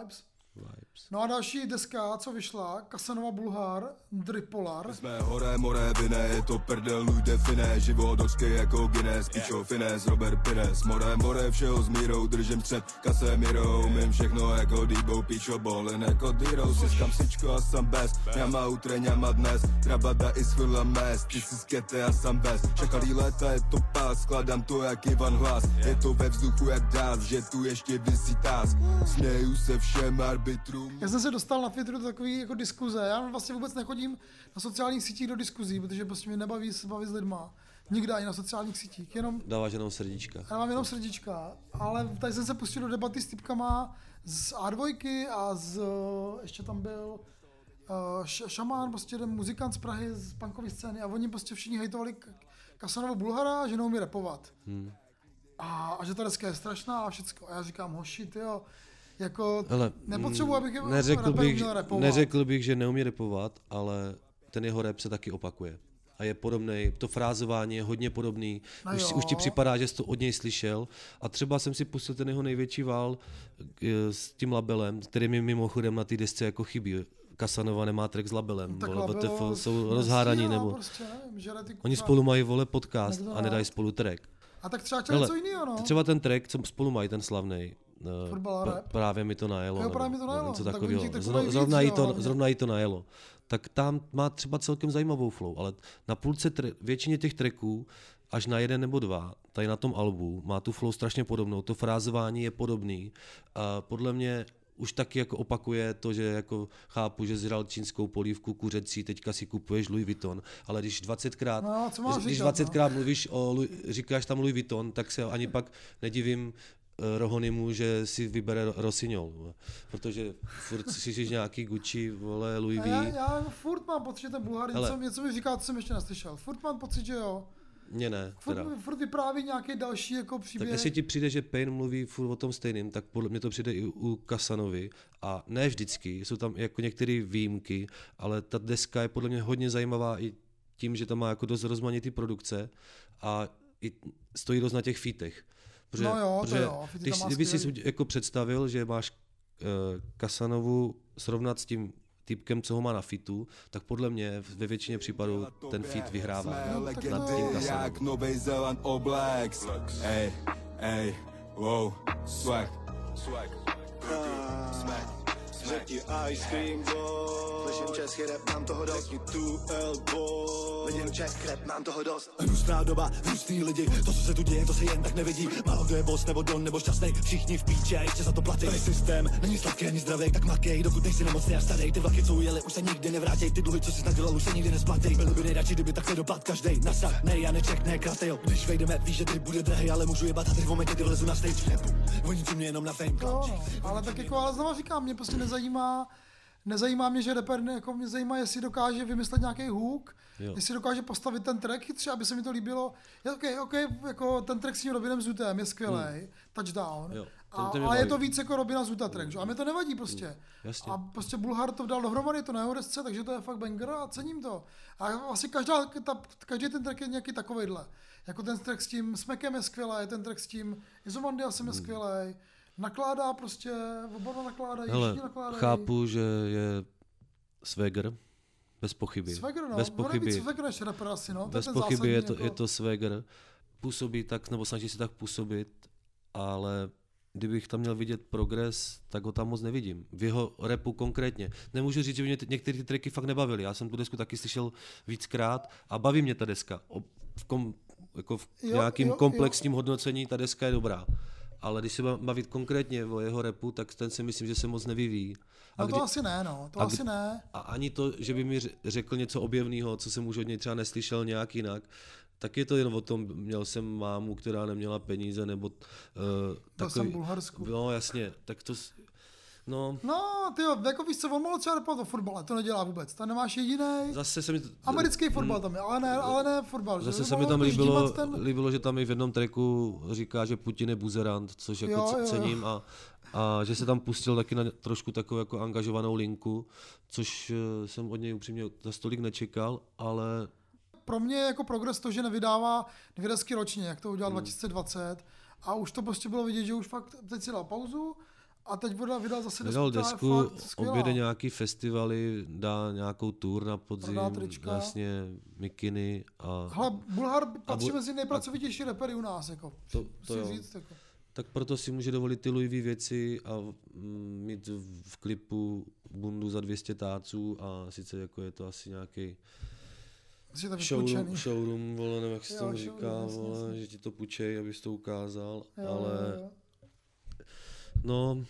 Vibes. Vibes. No a další deska, co vyšla, Kasanova Bulhar, Dripolar. Jsme hore, more, vine, je to prdel, nuj define, život hořký jako Guinness, pičo, fines, Robert Pires, more, more, všeho s mírou, držím střed, Casemirou, mím všechno jako Debo, pičo, bolin jako Diro, siskam sičko a sam bez, ňama utre, ňama dnes, trabada i schvila mes, ty si skete a sam bez, čakalý léta, je to pás, skladám to jak Ivan Hlas, je to ve vzduchu jak dás, že tu ještě vysí tás, směju se všem arbitrům, Já jsem se dostal na Twitteru do takové jako diskuze. Já vlastně vůbec nechodím na sociálních sítích do diskuzí, protože prostě mě nebaví se bavit s lidma. Nikdy ani na sociálních sítích, jenom Dáváš jenom srdíčka. já mám jenom srdíčka, ale tady jsem se pustil do debaty s typkama z A2 a z, ještě tam byl uh, šamán, prostě ten muzikant z Prahy, z punkové scény a oni prostě všichni hejtovali K- Kasanovu Bulhara, že neumí repovat. Hmm. A, a že ta deska je strašná a všecko. A já říkám, hoši, ty jo, jako Hele, nepotřebuji, abych mm, neřekl rapper bych, repovat. neřekl bych, že neumí repovat, ale ten jeho rap se taky opakuje. A je podobný, to frázování je hodně podobný. No už, jo. už ti připadá, že jsi to od něj slyšel. A třeba jsem si pustil ten jeho největší vál eh, s tím labelem, který mi mimochodem na té desce jako chybí. Kasanova nemá track s labelem, Tak vole, Labelo WTF, jsou rozhádaní, nebo Prostě, nevím, oni spolu mají vole podcast a nedají spolu track. A tak třeba chtěl něco jiného, no. Třeba ten track, co spolu mají, ten slavný. Fotbal rap. právě mi to najelo. Jo, právě mi to najelo. Něco Tak takového. ti Zro, zrovna, jí to, zrovna jí to najelo. Tak tam má třeba celkem zajímavou flow, ale na půlce, tre, většině těch tracků, až na jeden nebo dva, tady na tom albu, má tu flow strašně podobnou, to frázování je podobný. A podle mě už taky jako opakuje to, že jako chápu, že zral čínskou polívku kuřecí, teďka si kupuješ Louis Vuitton, ale když 20krát, No, když říkat, 20krát mluvíš o, říkáš tam Louis Vuitton, tak se ani pak nedivím eh, Rohonimu, že si vybere Rossignol, protože furt si si nějaký Gucci, vole, Louis A já, V. já furt mám pocit, že ten Bulhar něco, něco mi říká, co jsem ještě neslyšel. Furt mám pocit, že jo. Mně ne, teda. Furt, furt vypráví nějaký další jako Tak příběh. jestli ti přijde, že Payne mluví furt o tom stejným, tak podle mě to přijde i u Kasanovi. A ne vždycky, jsou tam jako některé výjimky, ale ta deska je podle mě hodně zajímavá i tím, že tam má jako dost rozmanitý produkce a i stojí dost na těch fítech. Protože, No jo, to protože jo, featy když, kdyby si jako představil, že máš uh, Kasanovu srovnat s tím typkem, co ho má na fitu, tak podle mě ve většině případů ten fit vyhrává Jsme nad tím legendy jak Nový Zéland All Blacks Ej, ej, wow, swag Swag Řekni ice cream boy Slyším český rap, mám toho dost. Řekni tu L boy Vidím Czech rap, mám toho dost. Hnusná doba, hnusný lidi. To, co se tu děje, to se jen tak nevidí. Málo kdo je boss, nebo don, nebo šťastný. Všichni v píči a ještě za to platí. Tady systém, není sladký ani zdravý Tak makej, dokud nejsi nemocný a starý Ty vlaky, co ujeli, už se nikdy nevrátěj Ty dluhy, co jsi nadělal, už se nikdy nesplatí. Byl by nejradši, kdyby takhle dopad každej Nasad, nej, já neček, ne kratej Když vejdeme, víš, že trip bude drahý Ale můžu jebat a teď v momentě, kdy vlezu na stage. Nebu, oni tu mě jenom na fame no. Ale tak jako, ale znovu říkám, mě prostě nezajímá, nezajímá mě, že rapper, ne- jako mě zajímá, jestli dokáže vymyslet nějaký hook, Jo. jestli dokáže postavit ten track chytře, aby se mi to líbilo. Je, okay, okay, jako ten track s tím Robinem Zutem je skvělý, Hmm. touchdown. Jo, ten- A, ten ale je to víc jako Robina Zuta track, že? a mě to nevadí prostě. Hmm, jasně. A prostě Bulhar to dal dohromady, to na jeho desce, takže to je fakt banger a cením to. A asi každá, ta, každý ten track je nějaký takovejhle. Jako ten track s tím Smekem je skvělý, ten track s tím Izomandiasem Hmm. je skvělý. Nakládá prostě, oba nakládají, Hele, nakládají. chápu, že je Swagger, bez pochyby. Swagger, no. bez pochyby. Swagger než rapper asi, no. Bez pochyby je to, jako... je to Swagger. Působí tak, nebo snaží se tak působit, ale kdybych tam měl vidět progres, tak ho tam moc nevidím. V jeho repu konkrétně. Nemůžu říct, že mě některé ty tracky fakt nebavily. Já jsem tu desku taky slyšel víckrát a baví mě ta deska. O, v, kom, jako v Jo, nějakým jo, komplexním hodnocení ta deska je dobrá. Ale když se mám bavit konkrétně o jeho repu, tak ten si myslím, že se moc nevyvíjí. No to asi ne, no. To a asi kdy- ne. A ani to, že by mi ře- řekl něco objevného, co jsem už od něj třeba neslyšel nějak jinak, tak je to jen o tom, měl jsem mámu, která neměla peníze, nebo uh, Byl jsem v Bulharsku. No jasně, tak to, no, No, ty jo, jako víš co, on mohl třeba rapovat o fotbale, to nedělá vůbec. Tam nemáš jediný. zase se mi... to- Americký fotbal Hmm. tam je, ale ne, ale ne fotbal. Zase že? se mi tam líbilo, Ten... líbilo, že tam i v jednom tracku říká, že Putin je buzerant, což jako Jo, jo, jo, jo. cením a, a že se tam pustil taky na trošku takovou jako angažovanou linku, což eh, jsem od něj upřímně za stolik nečekal, ale Pro mě je jako progres to, že nevydává dvě desky ročně, jak to Hmm. udělal 2020. A už to prostě bylo vidět, že už fakt teď si dal pauzu A teď vydal, vydal zase desku, Vydal desku, objede nějaký festivaly, dá nějakou tour na podzim, vlastně mikiny a... Hele, Bulhar patří bu- mezi nejpracovitější repery u nás, jako. To, to jo. říct, jako. Tak proto si může dovolit ty Louis V věci a mm, mít v klipu bundu za 200 táců a sice jako je to asi nějaký to showroom, showroom, vole, nevím, jak se showroom, říká, vole, že ti to půjčej, abys to ukázal, Jo, ale jo, jo. No,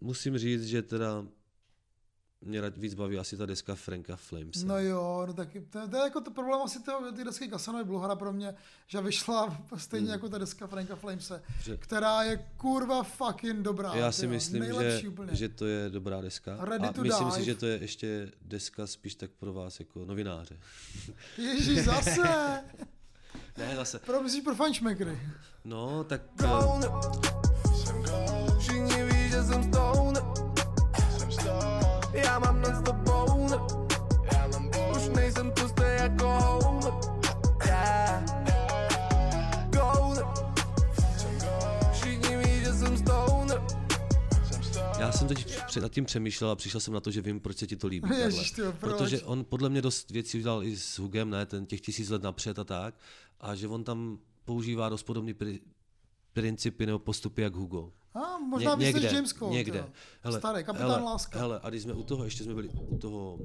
musím říct, že teda mě rad- víc baví asi ta deska Franka Flames. No jo, no taky, to, to je jako to problém asi toho, ty desky Kasanovy Bulhara pro mě, že vyšla stejně Hmm. jako ta deska Franka Flamese, Že- která je kurva fucking dobrá. Já si tyjo, myslím, že, úplně. že to je dobrá deska. Ready a to myslím si, dive. že to je ještě deska spíš tak pro vás jako novináře. Ježíš, zase! ne, zase. Pro, myslíš pro fanšmekry. No, tak... Stoner. Jsem teď před nad tím přemýšlel a přišel jsem na to, že vím, proč se ti to líbí. Ježiš, tyjo, proč? Protože on podle mě dost věcí udělal i s Hugem, ne, ten těch tisíc let napřed a tak, a že on tam používá dost podobný pri, principy nebo postupy jak Hugo. A možná víc než James Cole, Někde. tyjo. Starý, kapitán hele, Láska. Hele, a když jsme u toho, ještě jsme byli u toho...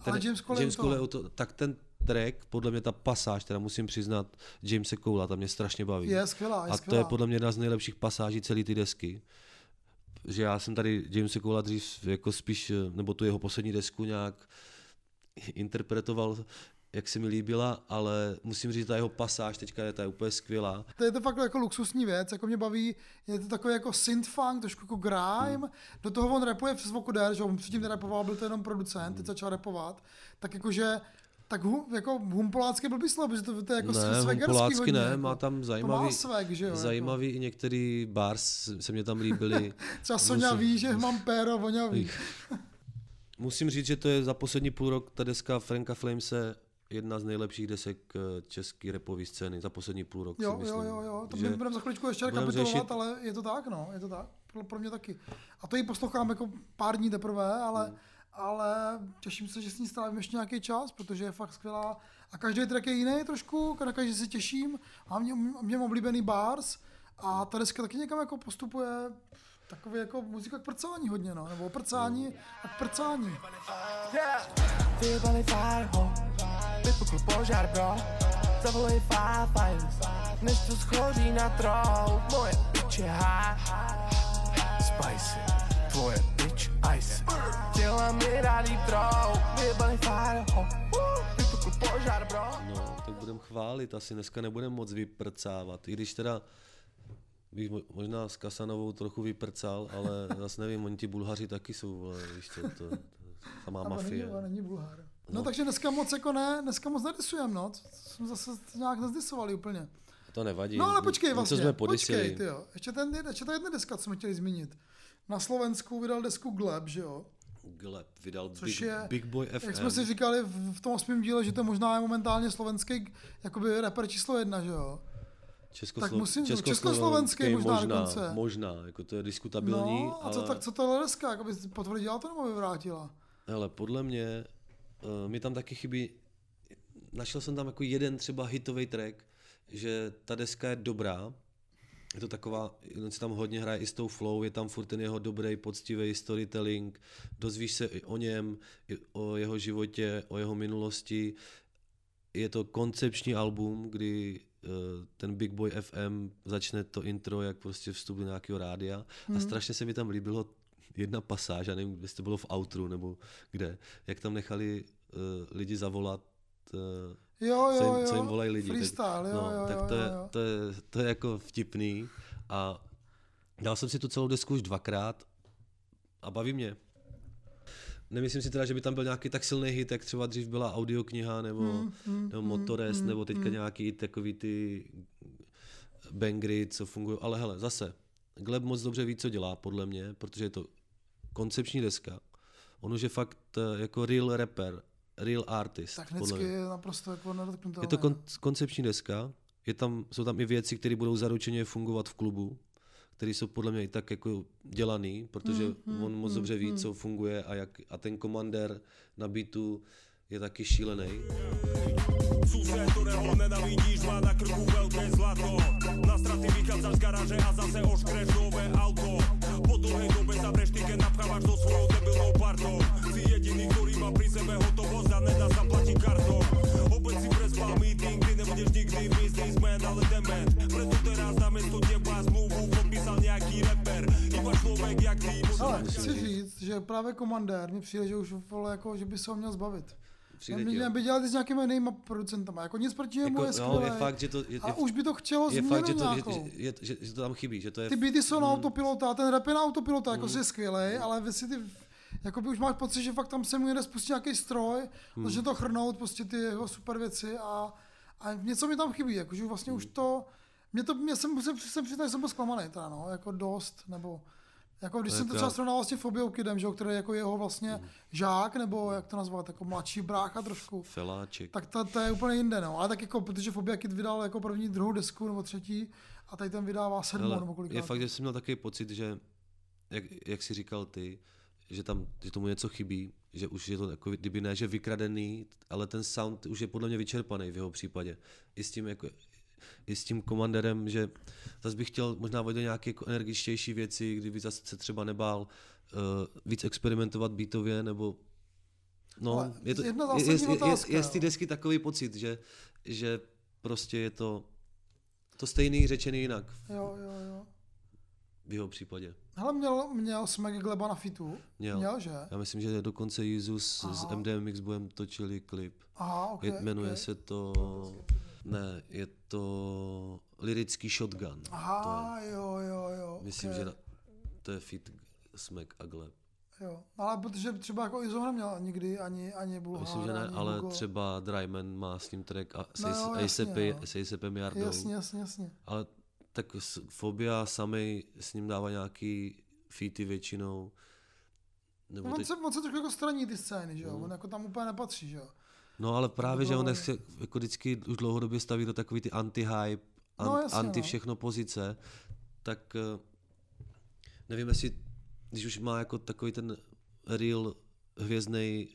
Ale James Cole James u toho. Cole u toho. Tak ten track, podle mě ta pasáž, teda musím přiznat, Jamese Cola, ta mě strašně baví. Je skvělá, je a to je skvělá. podle mě jedna z nejlepších pasáží celé ty desky. Že já jsem tady Jamesa Cola dřív jako spíš, nebo tu jeho poslední desku nějak interpretoval, jak se mi líbila, ale musím říct, ta jeho pasáž teďka je, ta je úplně skvělá. To je to fakt jako luxusní věc, jako mě baví, je to takový jako synth funk, trošku jako grime, Hmm. do toho on rapuje přes vokoder, že on předtím nerapoval, byl to jenom producent, teď začal rapovat, tak jakože tak hu, jako humpolácky blbý slovo, protože to, to je jako ne, Humpolácky hodně, ne, jako. má tam To zajímavý, má swag, že jo, jako. zajímavý i některý bars se mě tam líbily. Třeba Sonja Musím- ví, že mám péro voňavý. Musím říct, že to je za poslední půl rok ta deska Franka Flamese jedna z nejlepších desek eh, české repové scény za poslední půl rok. Jo, myslím. jo, jo, jo, to Že budeme za chviličku ještě rekapitulovat, řešit- ale je to tak, no, je to tak, pro, pro mě taky. A to ji poslouchám jako pár dní teprve, ale, Hmm. Ale těším se, že s ní strávím ještě nějaký čas, protože je fakt skvělá. A každý track je jiný trošku, na každý se těším, mám mě, mě oblíbený bars a ta deska taky někam jako postupuje takový jako muzika k prcání hodně, no, nebo prcání a k prcání. Vyjebali firehole, vypukl požár, bro. Zavolej firefighters, než to schoří na trou. Moje je high, spicy. Tvoje bitch ice. Těla mi rádi trou. Vyjebali firehole, vypukl požár, bro. No, tak budeme chválit, asi dneska nebudeme moc vyprcávat, i když teda bych mo- možná s Kasanovou trochu vyprcal, ale zase nevím, oni ti Bulhaři taky jsou, vole, víš co, to, to samá Ale mafie. Není, není Bulhár. No, No. takže dneska moc jako ne, dneska moc nedisujeme, no. To jsme zase nějak nezdisovali úplně. To nevadí. No ale počkej vlastně, to jsme počkej, podisili. tyjo. Ještě, ten, ještě ta jedna deska, co jsme chtěli zmínit. Na Slovensku vydal desku Gleb, že jo? Gleb vydal Což Big, je, Big Boy FM. jak jsme si říkali v, v tom osmém díle, že to možná je momentálně slovenský jakoby rapper číslo jedna, že jo? Českoslo- tak musím- československý československý možná možná, dokonce. možná, jako to je diskutabilní, No, a ale... co, tak co tohle deska, jakoby potvrdila to nebo vyvrátila? Hele, podle mě uh, mi tam taky chybí, našel jsem tam jako jeden třeba hitový track, že ta deska je dobrá, je to taková, on si tam hodně hraje i s tou flow, je tam furt ten jeho dobrý, poctivý storytelling, dozvíš se i o něm, i o jeho životě, o jeho minulosti. Je to koncepční album, kdy uh, ten Big Boy FM začne to intro, jak prostě vstup do nějakého rádia a Mhm. strašně se mi tam líbilo jedna pasáž, já nevím, jestli to bylo v outru nebo kde, jak tam nechali uh, lidi zavolat uh, Jo, co, jo, jim, co jim volají lidi. freestyle, jo, no, jo, tak to, jo, je, jo. To, je, to je jako vtipný a dal jsem si tu celou desku už dvakrát a baví mě. Nemyslím si teda, že by tam byl nějaký tak silný hit, jak třeba dřív byla audiokniha nebo, Hmm, hmm, nebo hmm, Motorest, hmm, nebo teďka hmm. nějaký takový ty bangry, co fungují. Ale hele, zase, Gleb moc dobře ví, co dělá, podle mě, protože je to koncepční deska. On už je fakt eh, jako real rapper, real artist. podle Technicky je naprosto jako nedotknutelné. Je to kon- koncepční deska, je tam, jsou tam i věci, které budou zaručeně fungovat v klubu, který jsou podle mě i tak jako dělaný, protože Mm, mm, on moc mm, dobře ví, mm. co funguje a, jak, a ten komandér na beatu je taky šílený. Sused, ktorého nenavidíš, má na krku veľké zlato Na straty vychádzaš z garáže a zase oškreš nové auto Po dlhej dobe napchávaš so svojou debilnou že právě komandér mi přijde, že už vole, jako, že by se ho měl zbavit. Přijde Mě by dělat s nějakými jinými producentama. Jako nic proti němu Jako, je no, skvělé. je fakt, že to, je, a je, už by to chtělo je fakt, že to, že, nějakou. že, že, že, že to tam chybí, že to je... Ty beaty jsou na Mm. autopilota, a ten rap je na autopilota, jako si je skvělý, ale vy si ty, jako by už máš pocit, že fakt tam se mu jede spustit nějaký stroj, Hmm. začne to chrnout, prostě ty jeho super věci a, a něco mi tam chybí, jako, že vlastně už to, mě to, mě jsem, jsem, jsem přiznal, že jsem byl zklamaný, teda, no, jako dost, nebo jako když To jsem to třeba srovnal vlastně Fobiou Kidem, že, který je jako jeho vlastně Hmm. žák, nebo jak to nazvat, jako mladší brácha trošku. Feláček. Tak to, to, je úplně jinde, no. Ale tak jako, protože Fobia Kid vydal jako první, druhou desku nebo třetí a tady ten vydává sedmou Hele, nebo kolik. je fakt, že jsem měl takový pocit, že, jak, jak jsi říkal ty, že tam, že tomu něco chybí, že už je to jako, kdyby ne, že vykradený, ale ten sound už je podle mě vyčerpaný v jeho případě. I s tím, jako, i s tím komandérem, že zase bych chtěl možná do nějaké jako energičtější věci, kdyby zase se třeba nebál uh, víc experimentovat beatově, nebo no, Ale je to, jedna je, je, je, otázka, je, je z té desky takový pocit, že, že prostě je to to stejný řečený jinak Jo, jo, jo. v jeho případě. Hele, měl, měl Smack Gleba na fitu? Měl. Měl, že? Já myslím, že dokonce Jizus s Aha. MDMX Bojem točili klip. Aha, ok, Je- Jmenuje ok. se to... Ne, je to Lirický shotgun. Aha, jo, jo, jo. Myslím, ok. že na, to je fit Smack a Gleb. Jo, ale protože třeba jako Izo neměl nikdy ani, ani Bulhara, Myslím, že ne, ani ale Hugo. třeba Dryman má s ním track a s No jo, no, jasně, no. s ASAPem Jardou. Jasně, jasně, jasně. Ale tak Fobia samej s ním dává nějaký featy většinou. Nebo No, on, teď, se, on se trošku jako straní ty scény, že jo? Mhm. On jako tam úplně nepatří, že jo? No ale právě, že on se jako vždycky už dlouhodobě staví do takový ty anti-hype, an, No, jasně, anti no. všechno pozice, tak eh, nevím, jestli, když už má jako takový ten real hvězdný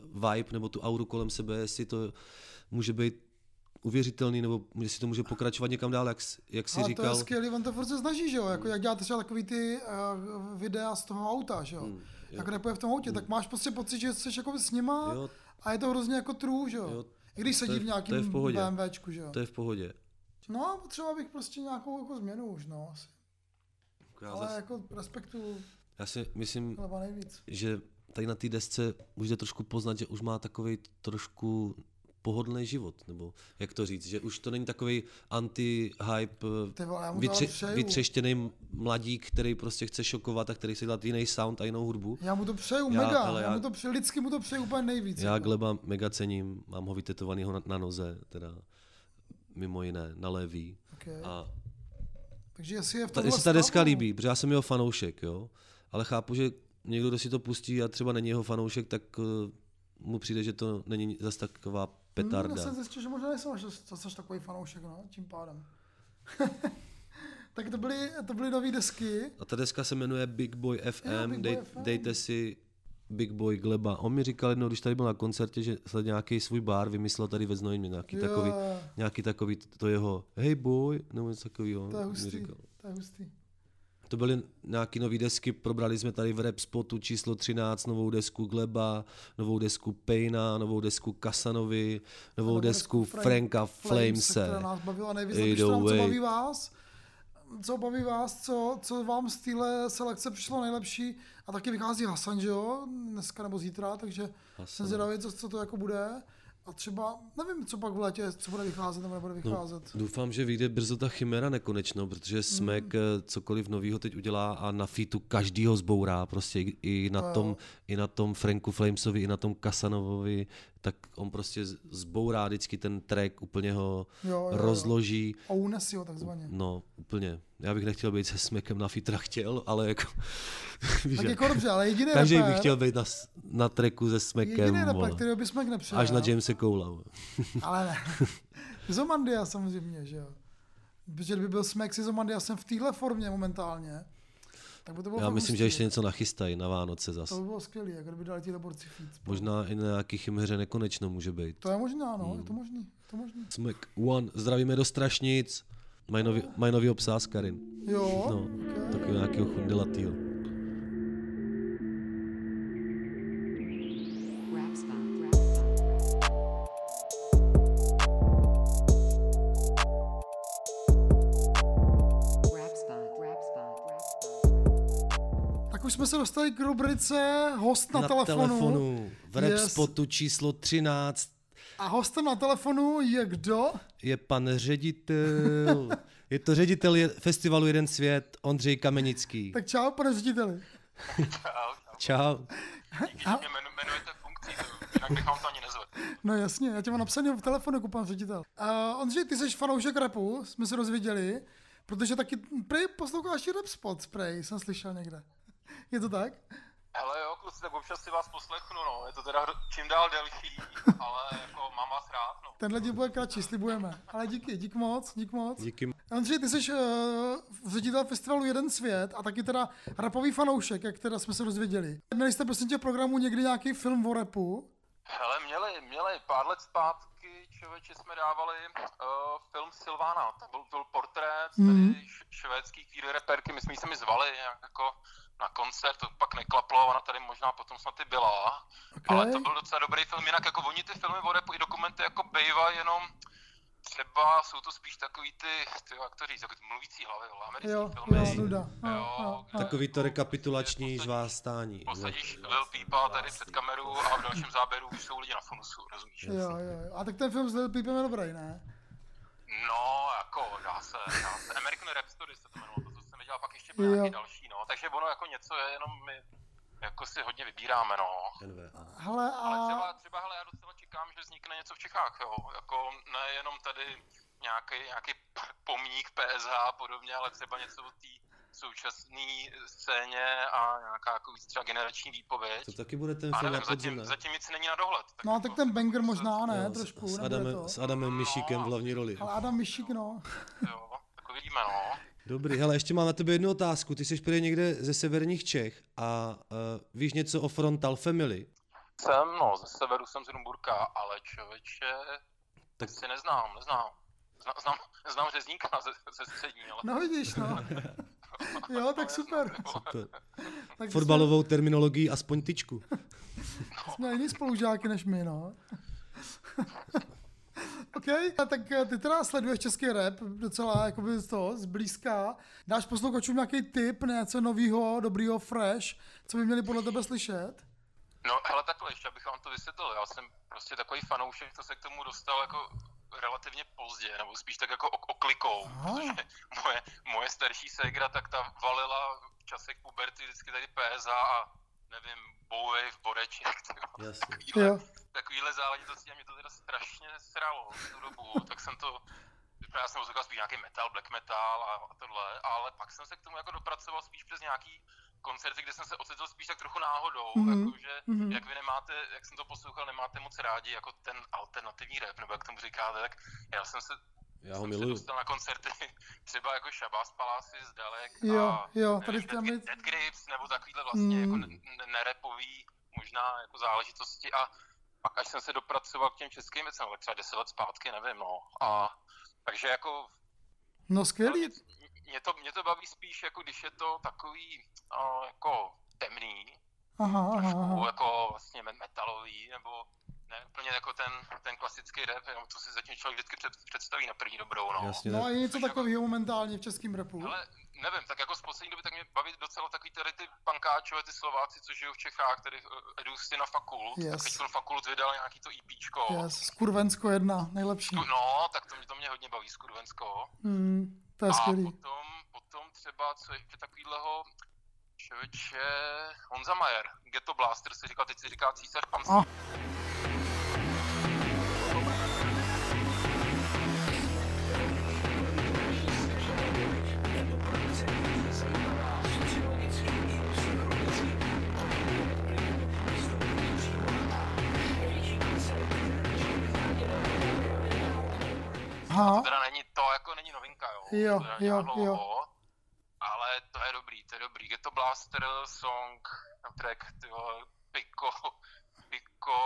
vibe nebo tu auru kolem sebe, jestli to může být uvěřitelný, nebo jestli to může pokračovat někam dál, jak, jak jsi Ale říkal. to je skvělý, on to furt se snaží, že jo? Jako jak děláte třeba takový ty uh, videa z toho auta, že jo? Hmm, jak repuje v tom autě, tak máš prostě pocit, že jsi jako s nima Jo. A je to hrozně jako true, že jo? Jo, I když sedí v v nějakém pohodě. BMWčku, že jo? To je v pohodě. No a potřeba bych prostě nějakou jako změnu už, no asi. Já, Ale zas, jako respektu já si myslím, že tady na té desce můžete trošku poznat, že už má takový trošku pohodlný život, nebo jak to říct, že už to není takový anti-hype, to vytře, vytřeštěný mladík, který prostě chce šokovat a který chce dělat jiný sound a jinou hudbu. Já mu to přeju Já- mega, ale já, já- mu to přeju, lidsky mu to přeju úplně nejvíc. Já jako. Gleba mega cením, mám ho vytetovanýho na, na noze, teda mimo jiné, na levý. Okay. A Takže jestli je v tomhle jestli ta deska stavu- líbí, protože já jsem jeho fanoušek, jo, ale chápu, že někdo, kdo si to pustí a třeba není jeho fanoušek, tak uh, mu přijde, že to není zase taková Hmm, petarda. já jsem zjistil, že možná nejsem až zase takový fanoušek, no, tím pádem. tak to byly, to byly nové desky. A ta deska se jmenuje Big Boy FM, Jo, Big Boy Dej, FM. dejte si Big Boy Gleba. On mi říkal jednou, když tady byl na koncertě, že se nějaký svůj bar vymyslel tady ve Znojmě, nějaký Jo. takový, nějaký takový to jeho hey boy, nebo něco takového. To je hustý, říkal. to je hustý. To byly nějaké nové desky, probrali jsme tady v rap spotu číslo 13, novou desku Gleba, novou desku Payna, novou desku Kasanovi, novou desku Frank- Franka Flamese, která nás bavila nejvíc. Co baví vás, co baví vás, co, co vám z téhle selekce přišlo nejlepší. A taky vychází Hasan, že jo, dneska nebo zítra, takže Hasan. jsem zvědavý, co, co to jako bude. A třeba, nevím, co pak v létě, co bude vycházet nebo nebude vycházet. No, doufám, že vyjde brzo ta chimera nekonečno, protože Smek Mm. mm. cokoliv novýho teď udělá a na fitu každýho zbourá, prostě i- i na, To jo. tom, i na tom Franku Flamesovi, i na tom Kasanovovi, tak on prostě zbourá vždycky ten track, úplně ho Jo, jo, jo. rozloží. A unesi ho takzvaně. No, úplně. Já bych nechtěl být se Smekem na fitra chtěl, ale jako... Tak jak. jako dobře, ale jediný Každý rapper- by chtěl být na, na tracku se Smekem, Jediný rapper, kterýho by Smek nepřijal. Až na Jamese Cola. vole. Ale ne. Zomandia samozřejmě, že jo. Protože kdyby byl Smack Sizomandiasem v téhle formě momentálně, tak by to bylo Já myslím, že ještě jako. něco nachystají na Vánoce zas. To by bylo skvělé, jako kdyby dali ti borci feed. Možná i na nějaký chimheře nekonečno může být. To je možná, no, Hmm. je to možný, je to možný. Smack One, zdravíme do Strašnic. Mají nový, mají nový Karin. Jo, No, takového nějakého chundelatýho. Už jsme se dostali k rubrice host na, na telefonu. telefonu. V rap Yes. spotu číslo 13 A hostem na telefonu je kdo? je pan ředitel. Je to ředitel festivalu Jeden svět, Ondřej Kamenický. Tak čau, pane řediteli. Čau. A, Mě jmen- jmenujete funkcí, jinak bych vám to ani nezvedl. no jasně, já tě mám napsaný v telefonu jako pan ředitel. Uh, Ondřej, ty jsi fanoušek rapu, jsme se dozvěděli, protože taky prej posloucháš i rap spot, prej, jsem slyšel někde. Je to tak? Hele jo, kluci, tak občas si vás poslechnu, no. Je to teda čím dál delší, ale jako mám vás rád, no. Tenhle díl bude kratší, slibujeme. Ale díky, dík moc, dík moc. Díky. Ondřej, ty jsi uh, ředitel festivalu Jeden svět a taky teda rapový fanoušek, jak teda jsme se dozvěděli. Měli jste prosím tě v programu někdy nějaký film o rapu? Hele, měli, měli pár let zpátky, člověče, jsme dávali uh, film Silvana. To byl, byl portrét Mhm. tady š- švédský queer reperky, my jsme ji sami zvali nějak jako na koncert, to pak neklaplo, ona tady možná potom snad i byla. Okay. Ale to byl docela dobrý film, jinak jako oni ty filmy o repu i dokumenty jako bejva jenom třeba jsou to spíš takový ty, ty jak to říct, takový ty mluvící hlavy, jo, americký Jo, filmy. jo. Jo, jo, jo. Takový to rekapitulační žvástání. Posadíš Lil Peepa tady před kameru a v dalším záběru už jsou lidi na funusu, rozumíš? Jo, jo, jo. A tak ten film s Lil Peepem je dobrý, ne? No, jako, dá se, dá se. American Rap Story se to jmenovalo, to, co viděl, pak ještě byl nějaký Jo. další, no. Takže ono jako něco je, jenom my jako si hodně vybíráme, no. Hele, Ale a... třeba, třeba, hele, já docela čekám, že vznikne něco v Čechách, jo. Jako nejenom tady nějaký, nějaký pomník PSH a podobně, ale třeba něco o té současné scéně a nějaká jako víc třeba generační výpověď. To taky bude ten a film zatím, ne? zatím nic není na dohled. No, tak ten banger možná ne, Jo, s- trošku. s, to. s Adamem Mišíkem v hlavní roli. Ale Adam Mišík, no. Tak uvidíme, no. Dobrý, hele, ještě mám na tebe jednu otázku. Ty jsi prý někde ze severních Čech a uh, víš něco o Frontal Family? Jsem, no, ze severu jsem z Rumburka, ale člověče, tak si neznám, neznám. Zna, znám, znám řezníka ze, ze střední, ale... No vidíš, no. Jo, tak super. Super. Tak Fotbalovou terminologii aspoň tyčku. Jsme jiný spolužáky než my, no. OK, a tak eh, ty teda sleduješ český rap docela jakoby z toho, zblízka. Dáš posluchačům nějaký tip, něco novýho, dobrýho, fresh, co by měli podle tebe slyšet? No, hele, takhle, ještě abych vám to vysvětlil. Já jsem prostě takový fanoušek, co se k tomu dostal jako relativně pozdě, nebo spíš tak jako ok- oklikou, protože moje, moje starší ségra, tak ta valila v časech puberty vždycky tady PSA a nevím, Bowie v Boreček. Jasně. Takovýhle, Jo. Takovýhle záležitosti a mě to teda strašně sralo v tu dobu, tak jsem to, já jsem poslouchal spíš nějaký metal, black metal a, a tohle, ale pak jsem se k tomu jako dopracoval spíš přes nějaký koncerty, kde jsem se ocitl spíš tak trochu náhodou, Mhm, mm-hmm. jakože, mhm. mm-hmm. jak vy nemáte, jak jsem to poslouchal, nemáte moc rádi jako ten alternativní rap, nebo jak tomu říkáte, tak já jsem se Já ho jsem se miluju. dostal na koncerty třeba jako Shabazz Palace z Dalek Jo, a jo, nevím, tady Dead, tam je- Dead Grips, nebo takovýhle vlastně Mm. jako ne- ne- nerepový možná jako záležitosti a pak až jsem se dopracoval k těm českým věcem, tak třeba 10 let zpátky, nevím, no. A takže jako No skvělý. mě to, mě to baví spíš, jako když je to takový uh, jako temný, Aha, trošku aha. jako vlastně me- metalový, nebo ne úplně jako ten, ten klasický rap, jenom to si zatím člověk vždycky před, představí na první dobrou, no. Jasně, No a je něco takového momentálně v českém rapu? Ale nevím, tak jako z poslední doby tak mě baví docela takový tady ty pankáčové, ty Slováci, co žijou v Čechách, tedy eh, Edu na fakult. Yes. Tak teď Fakult vydal nějaký to EPčko. Yes, Skurvensko jedna, nejlepší. No, tak to mě, to mě hodně baví, Skurvensko. Hmm, to je A skvělý. potom, potom třeba, co ještě takovýhleho, člověče, Honza Majer, Ghetto Blaster si říkal, teď si říká císař panství. A. Aha. To teda není, to jako není novinka, jo. Jo, to je jo, nějak jo. dlouho, ale to je dobrý, to je dobrý. Ghetto Blaster song, track, ty vole, Pico, Pico,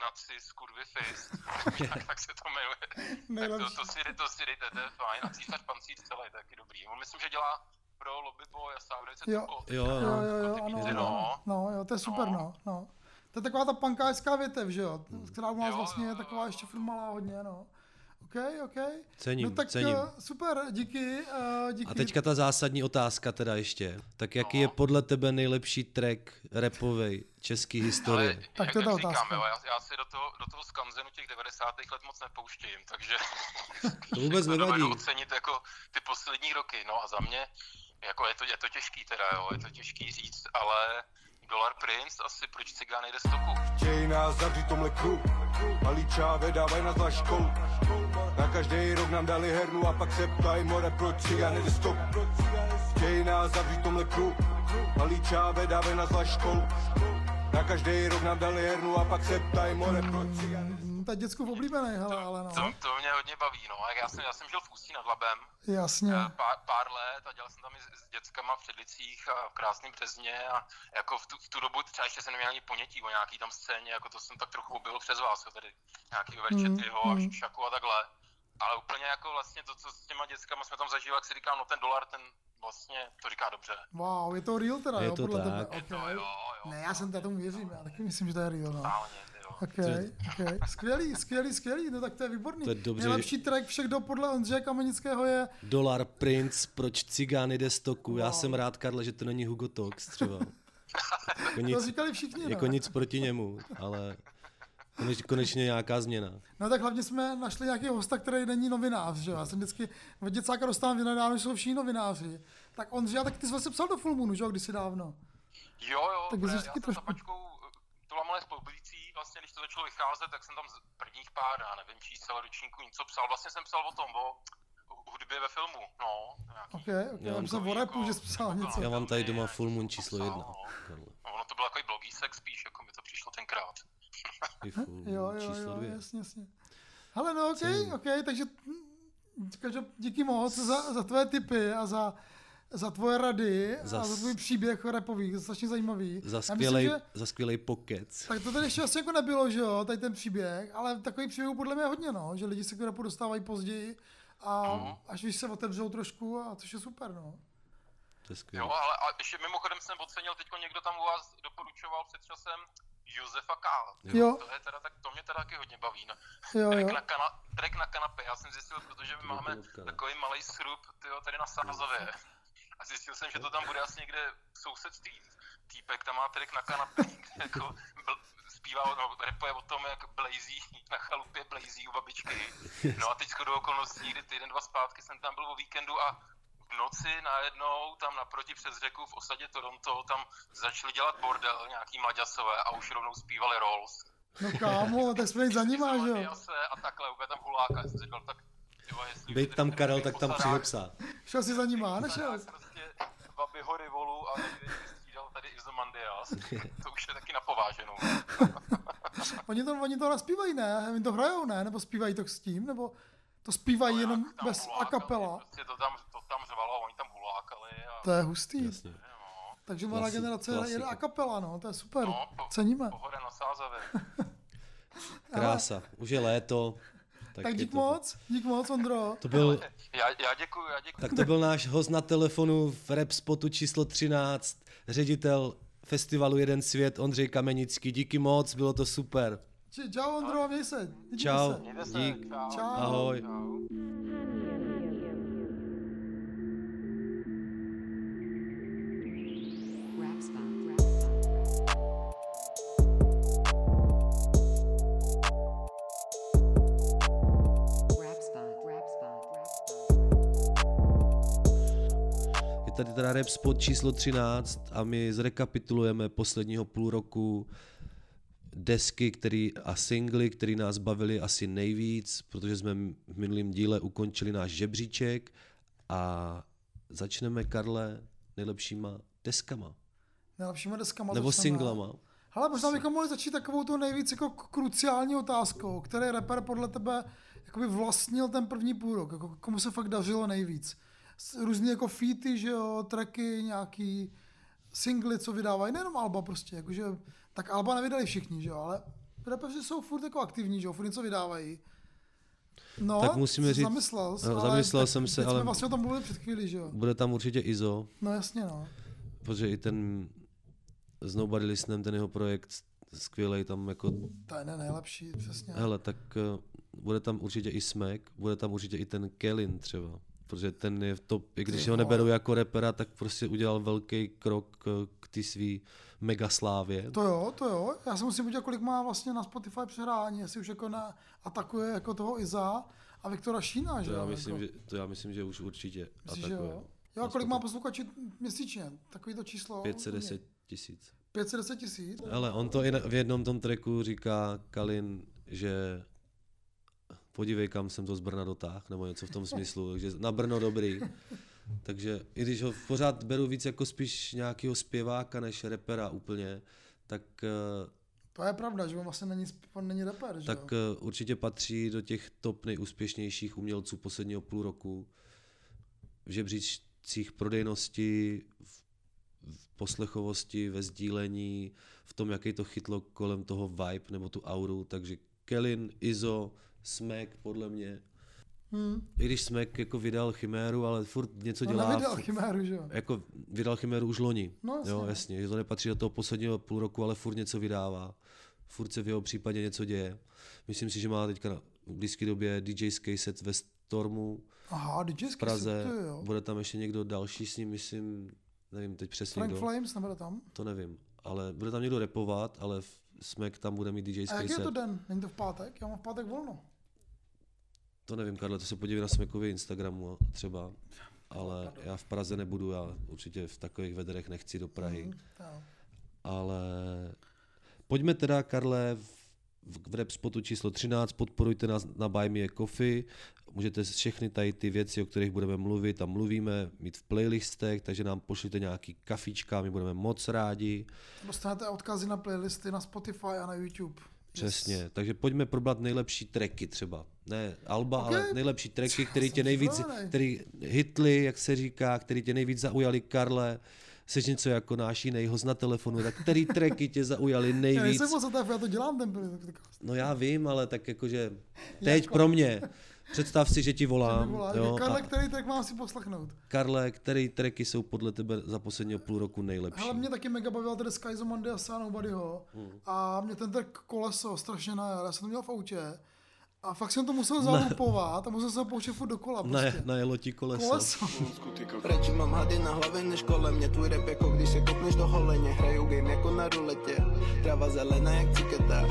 Nacis, kurvy fist, tak, tak se to jmenuje. tak to, Nejlepší. to, si, to si dejte, to je fajn. A císař pancíř celý, taky dobrý. On myslím, že dělá pro Lobby Boy a Soundwave Jo, Jo, jo, jo. jo, jo, ano, Ty ano, no. no, jo, to je super, no, no. To je taková ta pankářská větev, že jo, která u nás vlastně je taková ještě furt malá hodně, no. OK, OK. Cením, no tak cením. eh, super, díky, uh, díky. A teďka ta zásadní otázka teda ještě. Tak jaký je podle tebe nejlepší track repovej český historie? Tak to je ta jak říkám, otázka. jo, já, já si do toho, do toho skanzenu těch 90. let moc nepouštím, takže To vůbec nevadí. ocenit jako ty poslední roky. No a za mě, jako je to, je to těžký teda, jo, je to těžký říct, ale Dollar Prince asi proč cigán jde z toku. Chtějí nás zavřít tomhle kruh Malý čáve dávaj na školu Na každý rok nám dali hernu a pak se ptají more proč cigán jde stop Chtějí nás zavřít tomhle kruh Malý čáve dávaj na školu Na každý rok nám dali hernu a pak se ptají more proč cigán Mm, To je dětskou oblíbený, hele, ale no. To, to mě hodně baví, no. Jak Já jsem, já jsem žil v Ústí nad Labem Jasně. eh, pár, pár let a dělal jsem tam i dětskama v Předlicích a v Krásném Březně a jako v tu, v tu dobu třeba ještě jsem neměl ani ponětí o nějaký tam scéně, jako to jsem tak trochu objevil přes vás, jo, tady nějaký Mm, Verčetyho a mm. Šaku a takhle. Ale úplně jako vlastně to, co s těma dětskama jsme tam zažili, jak si říkám, no ten dolar, ten vlastně to říká dobře. Wow, je to real teda, Je jo, to podle tak. tebe. Je Okay. Ne, já jsem tomu věřím, já taky myslím, že to je real, no. OK, OK. Skvělý, skvělý, skvělý, no tak to je výborný. To je dobře. Nejlepší track všech do podle Ondřeje Kamenického je Dolar Prince, proč cigán jde z toku. Já jsem rád, Karle, že to není Hugo Talks třeba. Jako To říkali všichni, no. Jako nic proti němu, ale koneč, konečně nějaká změna. No tak hlavně jsme našli nějakého hosta, který není novinář, že jo? Já jsem vždycky od děcáka dostávám vynadávno, že jsou všichni novináři. Tak Ondřej, tak ty jsi vlastně psal do Full Moonu, že jo, kdysi dávno. Jo, jo, Tak ještě já taky jsem trošku- za pačkou, to byla malé spoluplicí, vlastně když to začalo vycházet, tak jsem tam z prvních pár, já nevím, čísel ročníků něco psal, vlastně jsem psal o tom, o hudbě ve filmu, no. nějaký- OK, OK, Já já mám jsem to- o rapu, že jsi psal něco. Já mám tady doma Full Moon číslo jedna. Karle. No, ono to byl takový blogísek spíš, jako mi to přišlo tenkrát. Jo, jo, číslo jo, dvě. jasně, jasně. Hele, no OK. OK, takže každop, díky moc za, za tvoje tipy a za, za tvoje rady Za a za tvůj příběh repový, strašně zajímavý. Za Já myslím, skvělej, že- za skvělej pokec. Tak to tady ještě asi jako nebylo, že jo, tady ten příběh, ale takový příběh podle mě je hodně, no, že lidi se k rapu dostávají později a Mhm. až když se otevřou trošku, a což je super, no. To je skvělé. Jo, ale a ještě mimochodem jsem ocenil, teď někdo tam u vás doporučoval před časem Josefa K. Jo. To, je teda, tak, to mě teda taky hodně baví. No. Jo, track, jo. Na kana, track na kanapě, já jsem zjistil, protože my máme takový malý srub tyjo, tady na Sázově. A zjistil jsem, že to tam bude asi někde v sousedství. Týpek tam má track na kanapě, kde jako bl, zpívá, no, repuje o tom, jak blazí na chalupě blazí u babičky. No a teď shodou okolností, kdy týden, dva zpátky jsem tam byl o víkendu a v noci najednou tam naproti přes řeku v osadě Toronto tam začali dělat bordel nějaký mlaďasové a už rovnou zpívali Rolls. No kámo, tak jsme jít za nima, že jo. A takhle, úplně tam huláka, jsem si říkal, tak jestli Bejt tam Karel, tak tam přiho psa. Šel si za nima, nešel? prostě babi hory volu a někdy střídal tady Izomandias. To už je taky na pováženou. Oni to, oni to naspívají, ne? Oni to hrajou, ne? Nebo zpívají to s tím? Nebo to zpívají No, jenom bez a kapela? Prostě to tam, to tam řvalo oni tam hulákali. A... To je hustý. Jasně. Takže mladá generace klasika. jede a kapela, no, to je super. No, po, Ceníme. Pohoda na Sázavě. Krása. Už je léto. Tak, je dík to- moc, dík moc, Ondro. To byl, Já, já děkuju, já děkuju. tak to byl náš host na telefonu v rap spotu číslo 13, ředitel festivalu Jeden svět Ondřej Kamenický. Díky moc, bylo to super. Čau, Ondro, měj se. Vidíme Čau, se. dík, Čau. ahoj. Rap tady teda rap spot číslo 13 a my zrekapitulujeme posledního půl roku desky který, a singly, které nás bavili asi nejvíc, protože jsme v minulém díle ukončili náš žebříček a začneme, Karle, nejlepšíma deskama. Nejlepšíma deskama Nebo začneme. singlama. Hele, možná bychom mohli začít takovou tu nejvíc jako kruciální otázkou, který rapper podle tebe jakoby vlastnil ten první půl rok, jako komu se fakt dařilo nejvíc. Různý jako featy, že jo, tracky, nějaký singly, co vydávají, nejenom Alba prostě, jakože, tak Alba nevydali všichni, že jo, ale rapeři jsou furt jako aktivní, že jo, furt něco vydávají. No, Tak musíme říct- zamyslel, no, ale zamyslel tak jsem se, ale- jsme vlastně o tom mluvili před chvílí, že jo. Bude tam určitě Izo, No jasně, no. protože i ten s Nobody Listenem, ten jeho projekt skvělej tam jako To je ne- nejlepší, přesně. Hele, tak uh, bude tam určitě i Smek, bude tam určitě i ten Kellin třeba, protože ten je v top, i když Ty ho neberu jako repera, tak prostě udělal velký krok k, k ty svý megaslávě. To jo, to jo. Já se musím podívat, kolik má vlastně na Spotify přehrání, jestli už jako na, atakuje jako toho Iza a Viktora Šína, že to, já myslím, jako. že, to já myslím, že už určitě Myslíš, že atakuje. jo? Jo, a kolik má posluchačů měsíčně? Takový to číslo? 510 tisíc. 510 tisíc? Ale on to i na- v jednom tom tracku říká Kalin, že podívej, kam jsem to z Brna dotáhl, nebo něco v tom smyslu, takže na Brno dobrý. Takže i když ho pořád beru víc jako spíš nějakého zpěváka než repera úplně, tak, eh, To je pravda, že on vlastně není, on není rapper, že jo? tak eh, určitě patří do těch top nejúspěšnějších umělců posledního půl roku. V žebříčcích prodejnosti, v, v poslechovosti, ve sdílení, v tom, jaký to chytlo kolem toho vibe nebo tu auru, takže Kellin, Izo, Smek podle mě. Hmm. I když Smek jako vydal Chiméru, ale furt něco No, dělá. nevydal fu- Chiméru, že jo? Jako vydal Chiméru už loni. No, jasně. jo, jasně, že to nepatří do toho posledního půl roku, ale furt něco vydává. Furt se v jeho případě něco děje. Myslím si, že má teďka na v blízké době DJ set ve Stormu Aha, DJ v Praze. set, jo. Bude tam ještě někdo další s ním, myslím, nevím teď přesně Frank kdo. Flames nebude tam? To nevím, ale bude tam někdo repovat, ale Smek tam bude mít DJ A jaký je to den? Není to v pátek? Já mám v pátek volno. To nevím, Karle, to se podívej na Smekově Instagramu třeba. Ale já v Praze nebudu, já určitě v takových vedrech nechci do Prahy. Mhm. Ale pojďme teda, Karle, v, v rap spotu číslo 13, podporujte nás na Buy Me a Coffee, můžete všechny tady ty věci, o kterých budeme mluvit a mluvíme, mít v playlistech, takže nám pošlete nějaký kafička, my budeme moc rádi. Dostanete odkazy na playlisty na Spotify a na YouTube. Přesně, takže pojďme probrat nejlepší tracky třeba. Ne alba, Ok. ale nejlepší tracky, který jsem tě nejvíc, který hitly, jak se říká, který tě nejvíc zaujali, Karle. Jsi něco jako náš jiný host na telefonu, tak který tracky tě zaujaly Já nejvíc? nejsem moc já to dělám ten podcast. No já vím, ale tak jakože teď pro mě. Představ si, že ti volám. Volá, jo, Karle, a který tak mám si poslechnout? Karle, který tracky jsou podle tebe za posledního půl roku nejlepší? Hele, mě taky mega bavil tedy Skies Monday a Nobodyho. Hmm. A mě ten track koleso strašně najel. Já jsem to měl v autě. A fakt jsem to musel zalupovat a musel jsem ho pouštět furt dokola. Prostě. Ne, najelo ti koleso. Koleso. Radši mám hady na hlavě než kolem mě Tvůj rap jako když se kopneš do holeně Hraju game jako na ruletě Tráva zelená jak ciketa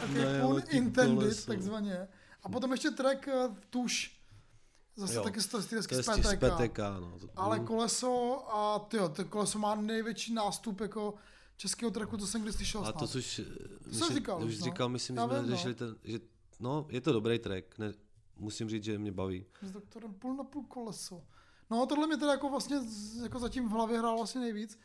Takový Najelo pun intended, koleso. takzvaně. A potom ještě track uh, Tuš. Zase Jo, taky z toho z PTK. PTK, no. To- Ale mm. koleso a tyjo, to koleso má největší nástup jako českého tracku, co jsem kdy slyšel A to což, To jsem říkal už už, no. říkal, myslím, Já že jsme no. řešili ten, že no, je to dobrý track, ne, musím říct, že mě baví. S doktorem půl na půl koleso. No tohle mě teda jako vlastně jako zatím v hlavě hrál vlastně nejvíc.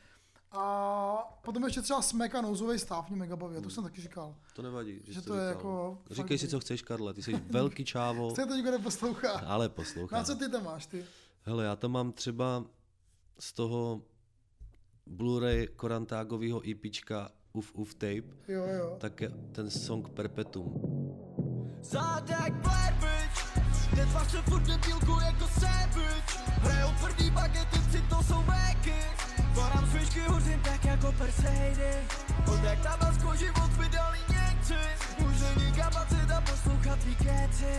A potom ještě třeba Smek a nouzový stav mě mega baví, a to jsem taky říkal. To nevadí, že, Že jsi to je říkal. jako Říkej si, co chceš, Karle, ty jsi velký čávo, Chce to nikdo neposlouchá. ale poslouchá. Na co ty tam máš ty? Hele, já tam mám třeba z toho Blu-ray Korantágového EPčka Uf Uf Tape, Jo, jo. tak je ten song Perpetuum. Zádek Blair Witch se furt debilku jako sandwich Hrajou tvrdý bagety, přitom jsou véky Varám svíčky huzím tak jako Perseidy Odek tabasko život vydali někci Už není kapacita poslouchat tvý keci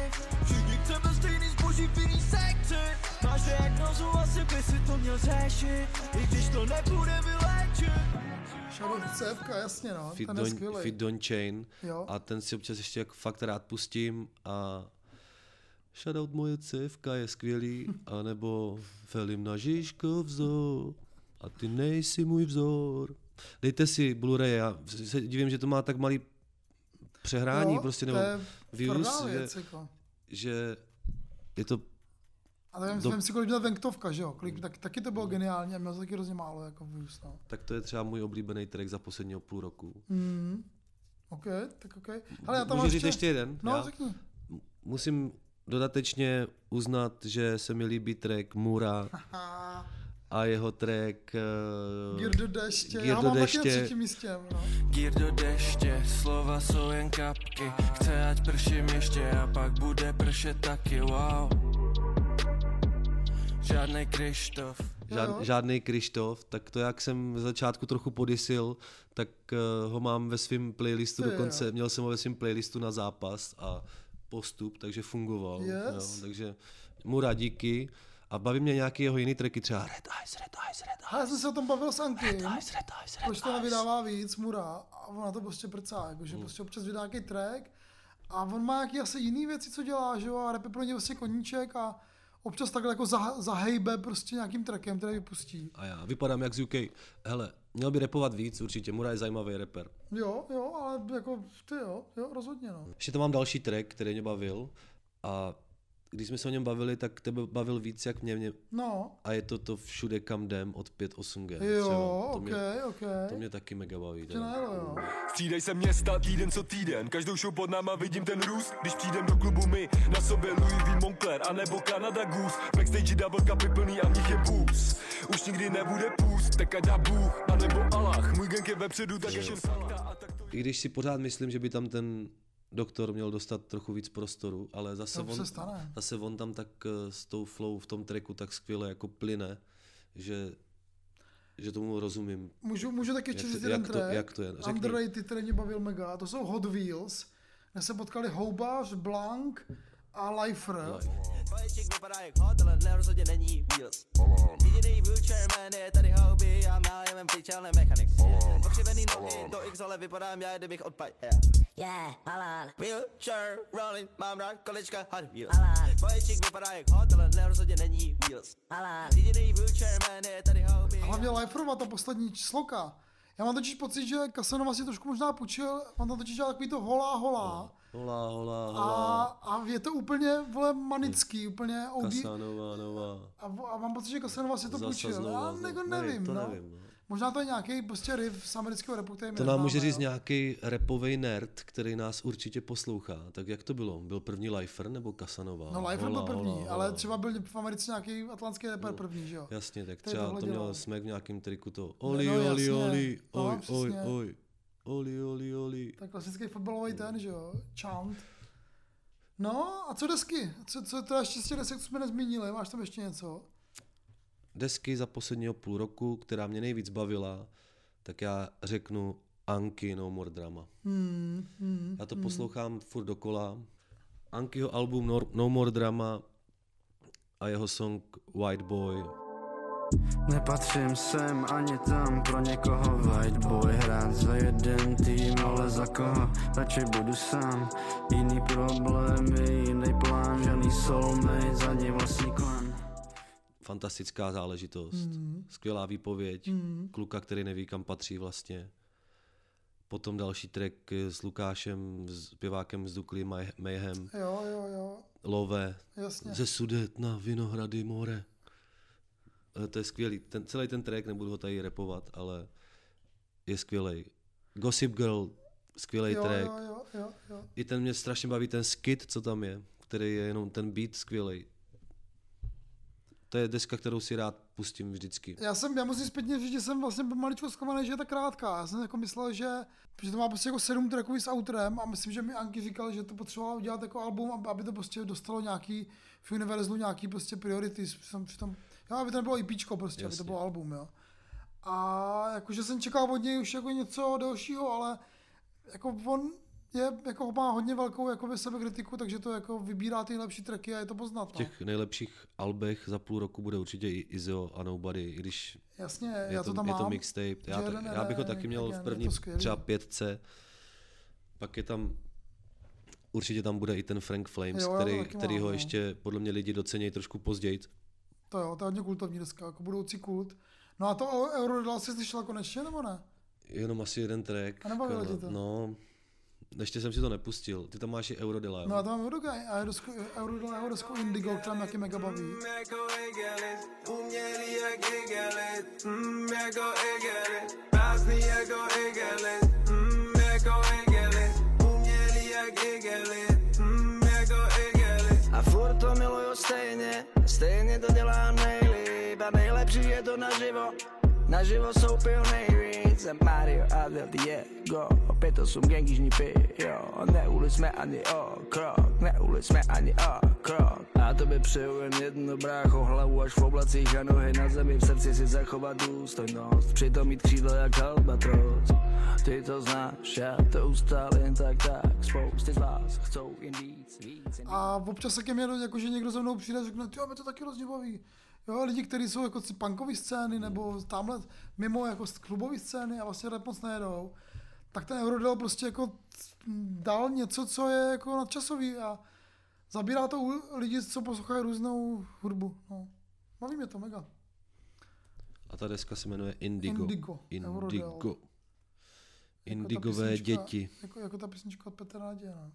Všichni chceme stejný zboží v jiný sekci. Máš diagnozu, asi by si to měl řešit. I když to nebude vyléčit. Shadow CFK, jasně no, Fit ten je Don, skvělý. Fit Don Chain. Jo. a ten si občas ještě jako fakt rád pustím a Shoutout moje cévka je skvělý, anebo Felim na Žižko vzor a ty nejsi můj vzor. Dejte si Blu-ray, já se divím, že to má tak malý přehrání, Jo, prostě, to nebo je views, že, věc, jako. že je to A tak Do- vem si, kolik měl Venktovka, že jo? Kolik, tak, taky to bylo geniální a měl to taky hrozně málo jako views, no. tak to je třeba můj oblíbený track za posledního půl roku. Mm. OK, tak OK. Ale já tam Můžu říct ještě jeden? No, Já řekni. Musím dodatečně uznat, že se mi líbí track Mura a jeho track uh, Gír do deště, Gír já do mám taky na deště. třetím místě. No. Gír do deště, slova jsou jen kapky Chce ať prším ještě a pak bude pršet taky, wow Žádnej Krištof Žád, žádný Krištof, tak to jak jsem v začátku trochu podysil, tak uh, ho mám ve svém playlistu Ty dokonce, jo. měl jsem ho ve svém playlistu na zápas a postup, takže fungoval. Yes. Jo, takže Mura díky. A baví mě nějaký jeho jiný tracky, třeba Red Eyes, Red Eyes, Red Eyes. Já jsem se o tom bavil s Anky. Red Eyes, Red Eyes, Red Proč to nevydává víc, Mura. A ona to prostě prcá, jakože Hmm. prostě občas vydá nějaký track a on má nějaký asi jiný věci, co dělá, že jo, a rap je pro ně vlastně koníček a občas takhle jako zah- zahejbe prostě nějakým trackem, který vypustí. A já vypadám jak z UK. Hele, měl by repovat víc určitě, Mura je zajímavý rapper. Jo, jo, ale jako ty jo, jo, rozhodně no. Ještě tam mám další track, který mě bavil a když jsme se o něm bavili, tak tebe bavil víc jak mě, mě No, a je to to všude kam jdem od 5-8G. Jo, třeba. to ok, mě, ok. To mě taky mega baví. najelo, jo. Střídej se města týden co týden, každou show pod náma vidím ten růst, když přijdem do klubu my, na sobě Louis V. Moncler, anebo Canada Goose, backstage double cupy plný a v nich je booze. Už nikdy nebude půst, tak ať dá Bůh, anebo Allah, můj gang je vepředu, tak ještě fakta a tak to I když si pořád myslím, že by tam ten doktor měl dostat trochu víc prostoru, ale zase, To on, stane. zase on tam tak eh, s tou flow v tom tracku tak skvěle jako plyne, že, že tomu rozumím. Můžu, můžu taky ještě říct jeden jak to- track. jak to je? Řekni. Underrated, který mě bavil mega. To jsou Hot Wheels, kde se potkali Houbař, Blank a Lifer. Bajčík vypadá jak hot, ale ne rozhodně není wheels. Jediný wheelchair man je tady hobby a nájemem pičel mechanik. Pokřivený nohy do X, ale vypadám já, kdybych odpad. Yeah, yeah halal. Wheelchair rolling, mám rád kolečka hot wheels. Bajčík vypadá jak hot, ale rozhodně není wheels. Jediný wheelchair man je tady hobby. A hlavně Liferova, ta poslední sloka. Já mám totiž pocit, že Kasanova si trošku možná půjčil, on tam totiž takový to holá holá. Hola, hola, A, hola. a je to úplně, vole, manický, úplně OD. Kasanova, nová. A, a mám pocit, že Kasanova si to Zase půjčil. znova, Já jako Ne, nevím, to no. nevím, no. Možná to je nějaký prostě riff z amerického repu, který To nám může říct jo. nějaký repový nerd, který nás určitě poslouchá. Tak jak to bylo? Byl první Lifer nebo Kasanova? No Lifer byl Hola, první, hola, ale hola. třeba byl v Americe nějaký atlantský rapper první, že jo? Jasně, tak Který třeba to měl smek v nějakým triku to oli, no, oli, jasně. oli, No, oj, oj, přesně. oj, oli, oli, oli. Tak klasický fotbalový ten, že jo? Chant. No a co desky? Co, co to ještě z těch desek, co jsme nezmínili? Máš tam ještě něco? Desky za posledního půl roku, která mě nejvíc bavila, tak já řeknu Anki No More Drama. Hmm, hmm, Já to hmm. poslouchám furt dokola. Ankyho album No, no More Drama a jeho song White Boy. Nepatřím sem ani tam pro někoho white boy Hrát za jeden tým, ale za koho radši budu sám Jiný problémy, jiný plán Žádný soulmate, za ní vlastní klan Fantastická záležitost. Mhm. Skvělá výpověď. Mhm. Kluka, který neví, kam patří vlastně. Potom další track s Lukášem, s pěvákem z Dukly May- Mayhem. Jo, jo, jo. Love. Jasně. Ze Sudet na Vinohrady more. Eh, To je skvělý. Ten, celý ten track, nebudu ho tady repovat, ale je skvělý. Gossip Girl, skvělý Jo, track. jo, jo, jo, jo. I ten mě strašně baví, ten skit, co tam je, který je jenom ten beat skvělý. To je deska, kterou si rád pustím vždycky. Já jsem, já musím zpětně říct, že jsem vlastně maličko zklamaný, že je tak krátká. Já jsem jako myslel, že, že to má prostě jako sedm trackový s outrem a myslím, že mi Anky říkal, že to potřeboval udělat jako album, aby- to prostě dostalo nějaký v Univerzlu nějaký prostě priority, přitom, přitom jo, aby to nebylo IPčko prostě, aby to Jasně. bylo album, jo. A jakože jsem čekal od něj už jako něco dalšího, ale jako on je, jako má hodně velkou jako sebekritiku, takže to jako vybírá ty nejlepší tracky a je to poznat. V No. těch nejlepších albech za půl roku bude určitě i Izzo a Nobody, i když Jasně, je já to tam je to mám. mixtape. Já, jeden já bych ho taky měl v první to třeba pětce. Pak je tam určitě tam bude i ten Frank Flames, Jo, to který, který mám, ho no. ještě podle mě lidi docení trošku později. To jo, to je hodně kultovní dneska, jako budoucí kult. No a to Eurodala jsi slyšela konečně, nebo ne? Jenom asi jeden track. A nebavilo tě to? No, ještě jsem si to nepustil. Ty tam máš i Eurodela? No a to mám Eurodala, a jeho desku Indigo, která mě taky mega baví. Umělý jak Egelis, mm, jako básný jako Egelis, stejně, stejně to dělá nejlíp a nejlepší je to naživo. Naživo jsou pil nejvíc a Mario a Del Diego. Opět to jsou gengy žnipy, jo. Neuli jsme ani o krok, neuli jsme ani o krok. A to by přeju jen jedno brácho Hlavu až v oblacích a nohy na zemi V srdci si zachovat důstojnost. Přitom mít křídlo jak albatros. Ty to znáš, já to ustále jen tak tak. Spousty z vás chcou jen víc, víc jen A občas taky mě jako, že někdo za mnou přijde a řekne, jo, mě to taky hrozně baví. Jo, lidi, kteří jsou jako si punkové scény, nebo tamhle mimo jako klubové scény a vlastně rap moc nejedou, tak ten Eurodel prostě jako dal něco, co je jako nadčasový a zabírá to u lidí, co poslouchají různou hudbu. No. Baví mě to mega. A ta deska se jmenuje Indigo. Indigo, Eurodel. Indigo. Jako Indigové písnička- děti. Jako, jako ta písnička od Petra Naděje, no.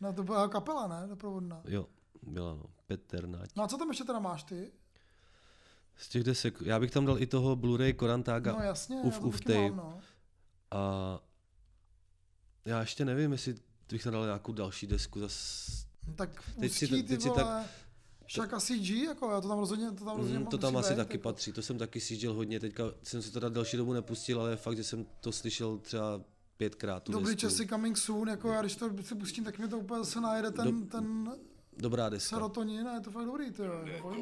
No to byla kapela, ne? Doprovodná. Jo, byla no. Petr Nať. No a co tam ještě teda máš ty? Z těch desek, já bych tam dal i toho Blu-ray Korantága. No jasně, Uf, uf tape. mám, no. A já ještě nevím, jestli bych tam dal nějakou další desku. Zas... No Tak Teď si- Ústí, ty teď si vole, tak- Šaka CG, jako já to tam rozhodně, to tam rozhodně Mm, to tam asi být, taky jako. patří, to jsem taky sjížděl hodně, teďka jsem si to na delší dobu nepustil, ale fakt, že jsem to slyšel třeba pětkrát. Dobrý desku. časy coming soon, jako já když to si pustím, tak mi to úplně zase najede ten, Do- ten Dobrá deska. serotonin a je to fakt dobrý, ty jo, jako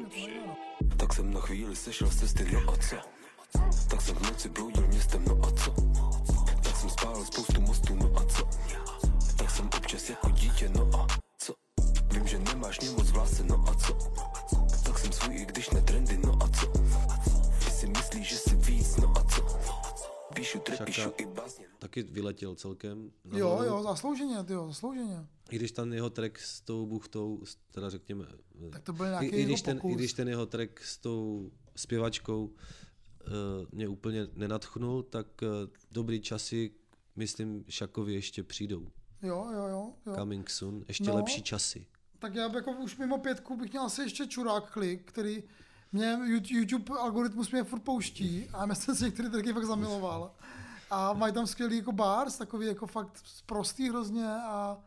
no. Tak jsem na chvíli sešel z cesty, no a co? Tak jsem v noci bloudil městem, no a co? Tak jsem spálil spoustu mostů, no a co? Tak jsem občas jako dítě, no a co? Vím, že nemáš mě moc v lásce, no a co? Tak jsem svůj, i když ne trendy, no a co? Ty si myslíš, že jsi víc, no a co? Píšu, trap, píšu Šaka i. taky vyletěl celkem. Jo, nahoru. jo, zaslouženě, ty jo, zaslouženě. I když ten jeho track s tou buchtou, teda řekněme... Tak to byl i, nějaký i, když jeho ten, I když ten jeho track s tou zpěvačkou uh, mě úplně nenatchnul, tak uh, dobrý časy, myslím, Šakovi ještě přijdou. Jo, jo, jo. jo. Coming soon, ještě No. lepší časy. Tak já jako už mimo pětku bych měl asi ještě čurák klik, který mě YouTube- YouTube algoritmus mě furt pouští a já jsem si některé tracky fakt zamiloval. A mají tam skvělý jako bars, takový jako fakt prostý hrozně a,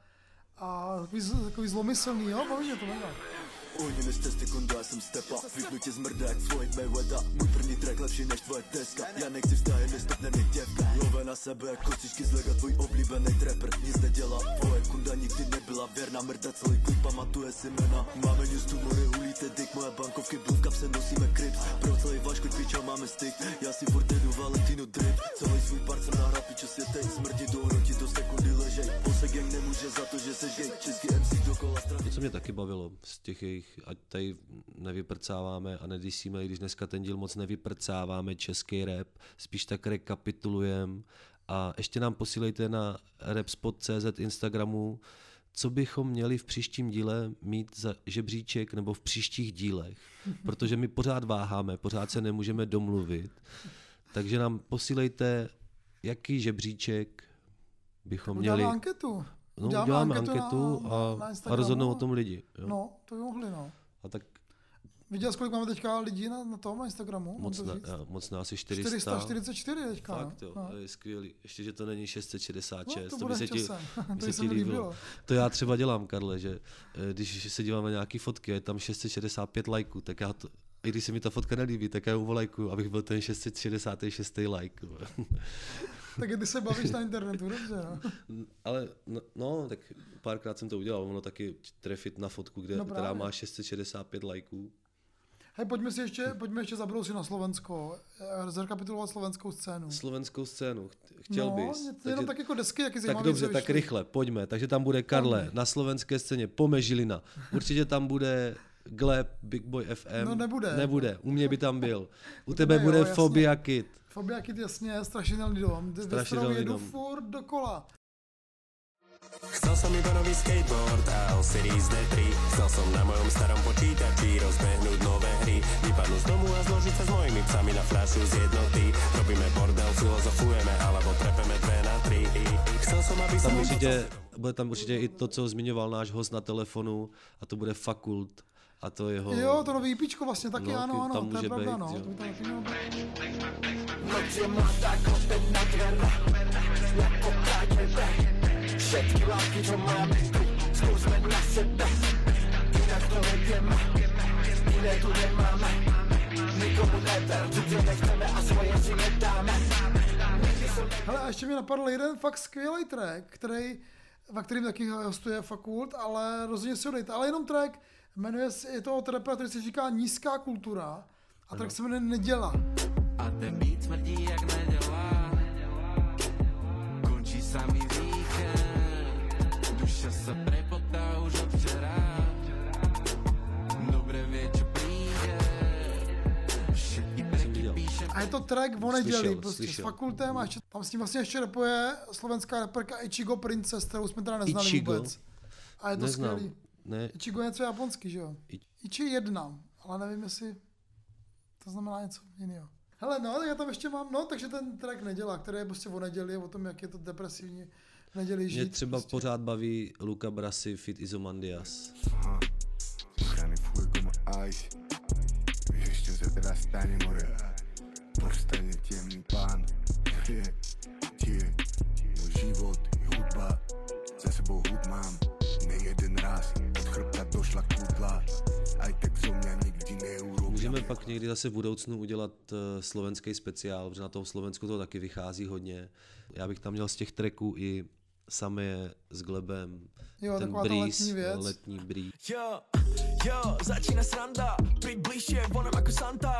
a takový, takový zlomyslný, jo, baví mě to mega. Ujdi mi z cesty, kundo, já jsem stepa. Vypnu tě zmrda jak Floyd Mayweather. Můj první track lepší než tvoje deska. Já nechci vztahy, nestopnený děvka Love na sebe jak kočičky z lega Tvůj oblíbený trapper nic nedělá Tvoje kunda nikdy nebyla věrná Mrda celý klip pamatuje si jména Máme news tu more hulíte dick Moje bankovky byl v kapse nosíme crips. Pro celý klid pičo máme stick. Já si furt jedu Valentino drip. Celý svůj part jsem nahrál pičo světej Smrti. Do hroti do sekundy ležej. Pose gang nemůže za to, že se gay. Český MC dokola strany co mě taky bavilo z těch jejich, ať tady nevyprcáváme a nedisíme, i když dneska ten díl moc nevyprcáváme český rap, spíš tak rekapitulujem a ještě nám posílejte na rapspot.cz Instagramu, co bychom měli v příštím díle mít za žebříček nebo v příštích dílech, protože my pořád váháme, pořád se nemůžeme domluvit, takže nám posílejte, jaký žebříček bychom měli. anketu. No, Uděláme uděláme anketu anketu na- a, na a rozhodnou o tom lidi. Jo. No, to by mohli, no. A tak Viděl jsi, kolik máme teďka lidí na, na tom, na Instagramu? Moc, na, já, moc na asi 400. 444 teďka. no. Fakt jo, no. to je skvělý. Ještě, že to není 666. No, to to by se ti, by se ti líbilo. líbilo. To já třeba dělám, Karle, že eh, když se díváme na nějaký fotky, a je tam 665 lajků, tak já to, i když se mi ta fotka nelíbí, tak já volajkuju, abych byl ten 666. like. Tak ty se bavíš na internetu, dobře, no. Ale no, no, tak párkrát jsem to udělal, ono taky trefit na fotku, kde, No která má 665 lajků. Hej, pojďme si ještě, pojďme ještě zabrousit na Slovensko, eh, zrekapitulovat slovenskou scénu. Slovenskou scénu, ch- chtěl no, bys. ně- jenom tak jako desky, jaký Tak dobře, tak vyšly. rychle, pojďme. Takže tam bude Karle Pojďme. na slovenské scéně, Pomežilina. Určitě tam bude Gleb, Big Boy FM. No, nebude. Nebude, u mě by tam byl. U To tebe bude, bude jo. Fobia Kid. Fobia Kid, jasně, strašidelný dom. Strašidelný jedu dom. furt dokola. Chcel som iba nový skateboard a L Series D3 Chcel som na mojom starom počítači rozbehnúť nové hry Vypadnúť z domu a zložiť sa s mojimi psami na fľašu z jednoty Robíme bordel, filozofujeme alebo trepeme dve na tri Chcel som, aby som Tam určitě, bude tam určitě i to, co zmiňoval náš host na telefonu, a to bude Fakult. A to jeho... Jo, to nový EPčko vlastně taky, No, ano, ano, tam to je může pravda, být, no. jo. To by tam taky mělo být. Všetky látky, čo máme tu Skúsme na sebe Inak to nejdeme jiné tu nemáme Nikomu cudě nechceme a svoje si nedáme Hele, a ještě mi napadl jeden fakt skvělý track, který, ve kterým taky hostuje Fakult, ale rozhodně si ho dejte. Ale jenom track, jmenuje se, je to od rapera, který se říká Nízká kultura a track se jmenuje Neděla. A ten beat smrdí jak nedělá Končí samý víkend Duša se prepotá už od včera Dobre vie, čo príde Všetky tracky píšem A je to track o neděli, Slyšel, prostě slyšel. s fakultem a ještě, tam s tím vlastně ještě rapuje slovenská raperka Ichigo Princess, kterou jsme teda neznali Ichigo? vůbec. A je to Neznám. skvělý. Ne, Ichigo je něco japonský, že jo? I- Ichi jedna, ale nevím, jestli to znamená něco jiného. Hele, no, tak já tam ještě mám, no, takže ten track nedělá, který je prostě o neděli, o tom, jak je to depresivní neděli žít. mě třeba prostě. pořád baví Luca Brasi fit Izomandias. Povstane temný pán tie Môj život hudba Za sebou hud mám Nejeden raz Od chrbta došla kudla Aj tak zo mňa nikdy neurobia Můžeme pak někdy zase v budoucnu udělat uh, slovenský speciál, protože na tom Slovensku to taky vychází hodně. Já bych tam měl z těch tracků i samé s Glebem, Jo, ten taková ta breeze, letní věc. letní breeze. Jo, jo, začína sranda Príď bližšie, vonem ako Santa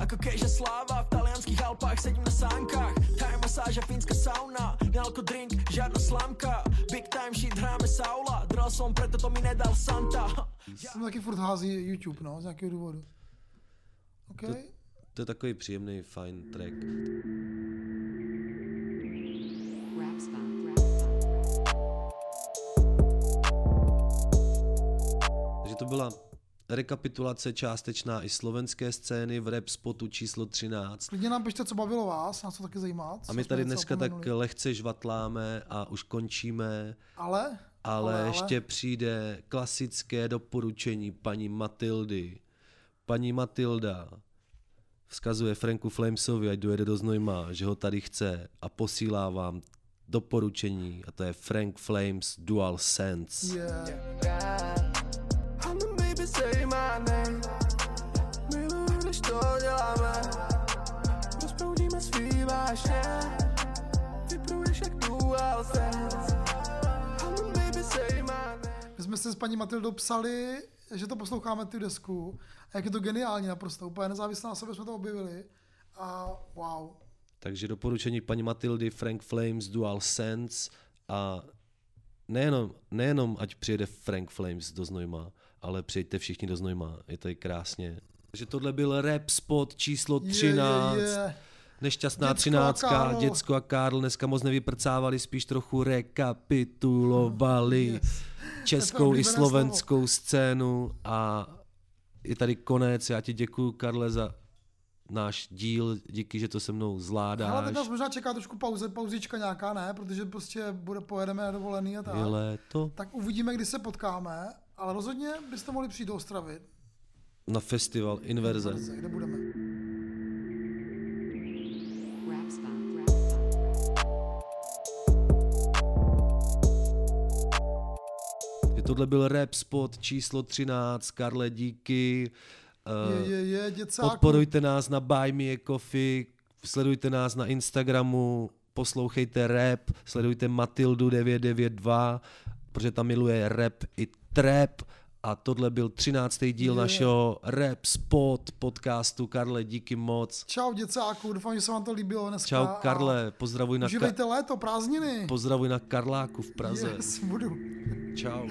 Ako keže sláva V talianských Alpách sedím na sánkach Thai masáže, fínska sauna Nelko drink, žiadna slamka Big time shit, hráme saula Dral som, preto to mi nedal Santa Tam taky furt hází YouTube, no, z nějakého důvodu. OK. To, to je takový příjemný, fajn track. Takže to byla rekapitulace částečná i slovenské scény v rap spotu číslo 13. Klidně nám pište, co bavilo vás, nás to taky zajímá. A my tady dneska tak lehce žvatláme a už končíme, Ale, ale, ale, ale. ještě přijde klasické doporučení paní Matildy. Paní Matilda vzkazuje Franku Flamesovi, ať dojede do Znojma, že ho tady chce a posílá vám doporučení a to je Frank Flames Dual Sense. Yeah. Vášně Vypruješ jak dual sense I'm the baby, say my jsme si s paní Matildou psali, že to posloucháme tu desku a jak je to geniální naprosto, úplně nezávisle na sobě jsme to objevili a wow. Takže doporučení paní Matildy, Frank Flames, Dual Sense a nejenom, nejenom ať přijede Frank Flames do Znojma, ale přijďte všichni do Znojma, je tady krásně. Takže tohle byl rap spot číslo Je, je, 13. je. Nešťastná Děcko a třináctka, Karl. děcko a Karl dneska moc nevyprcávali, spíš trochu rekapitulovali Yes. českou i oblíbené slovenskou scénu a je tady konec. Já ti děkuji, Karle, za náš díl, díky, že to se mnou Ale zvládáš. tak nás možná čeká trošku pauze, pauzička nějaká, ne? Protože prostě bude, pojedeme na dovolený a tak. Je léto. Tak uvidíme, kdy se potkáme, ale rozhodně byste mohli přijít do Ostravy. Na festival Inverze. Inverze, Kde budeme? Tohle byl rap spot číslo 13. Karle, díky. Eh, Je, je, je, děcáku. Podporujte nás na Buy Me a Coffee, sledujte nás na Instagramu, poslouchejte rap, sledujte Matildu 992, protože tam miluje rap i trap. A tohle byl 13. díl Je. našeho Rap Spot podcastu. Karle, díky moc. Čau děcáku, doufám, že se vám to líbilo dneska. Čau Karle, pozdravuj na, Užívejte léto, prázdniny. pozdravuj na Karláku v Praze. Yes, budu. Čau.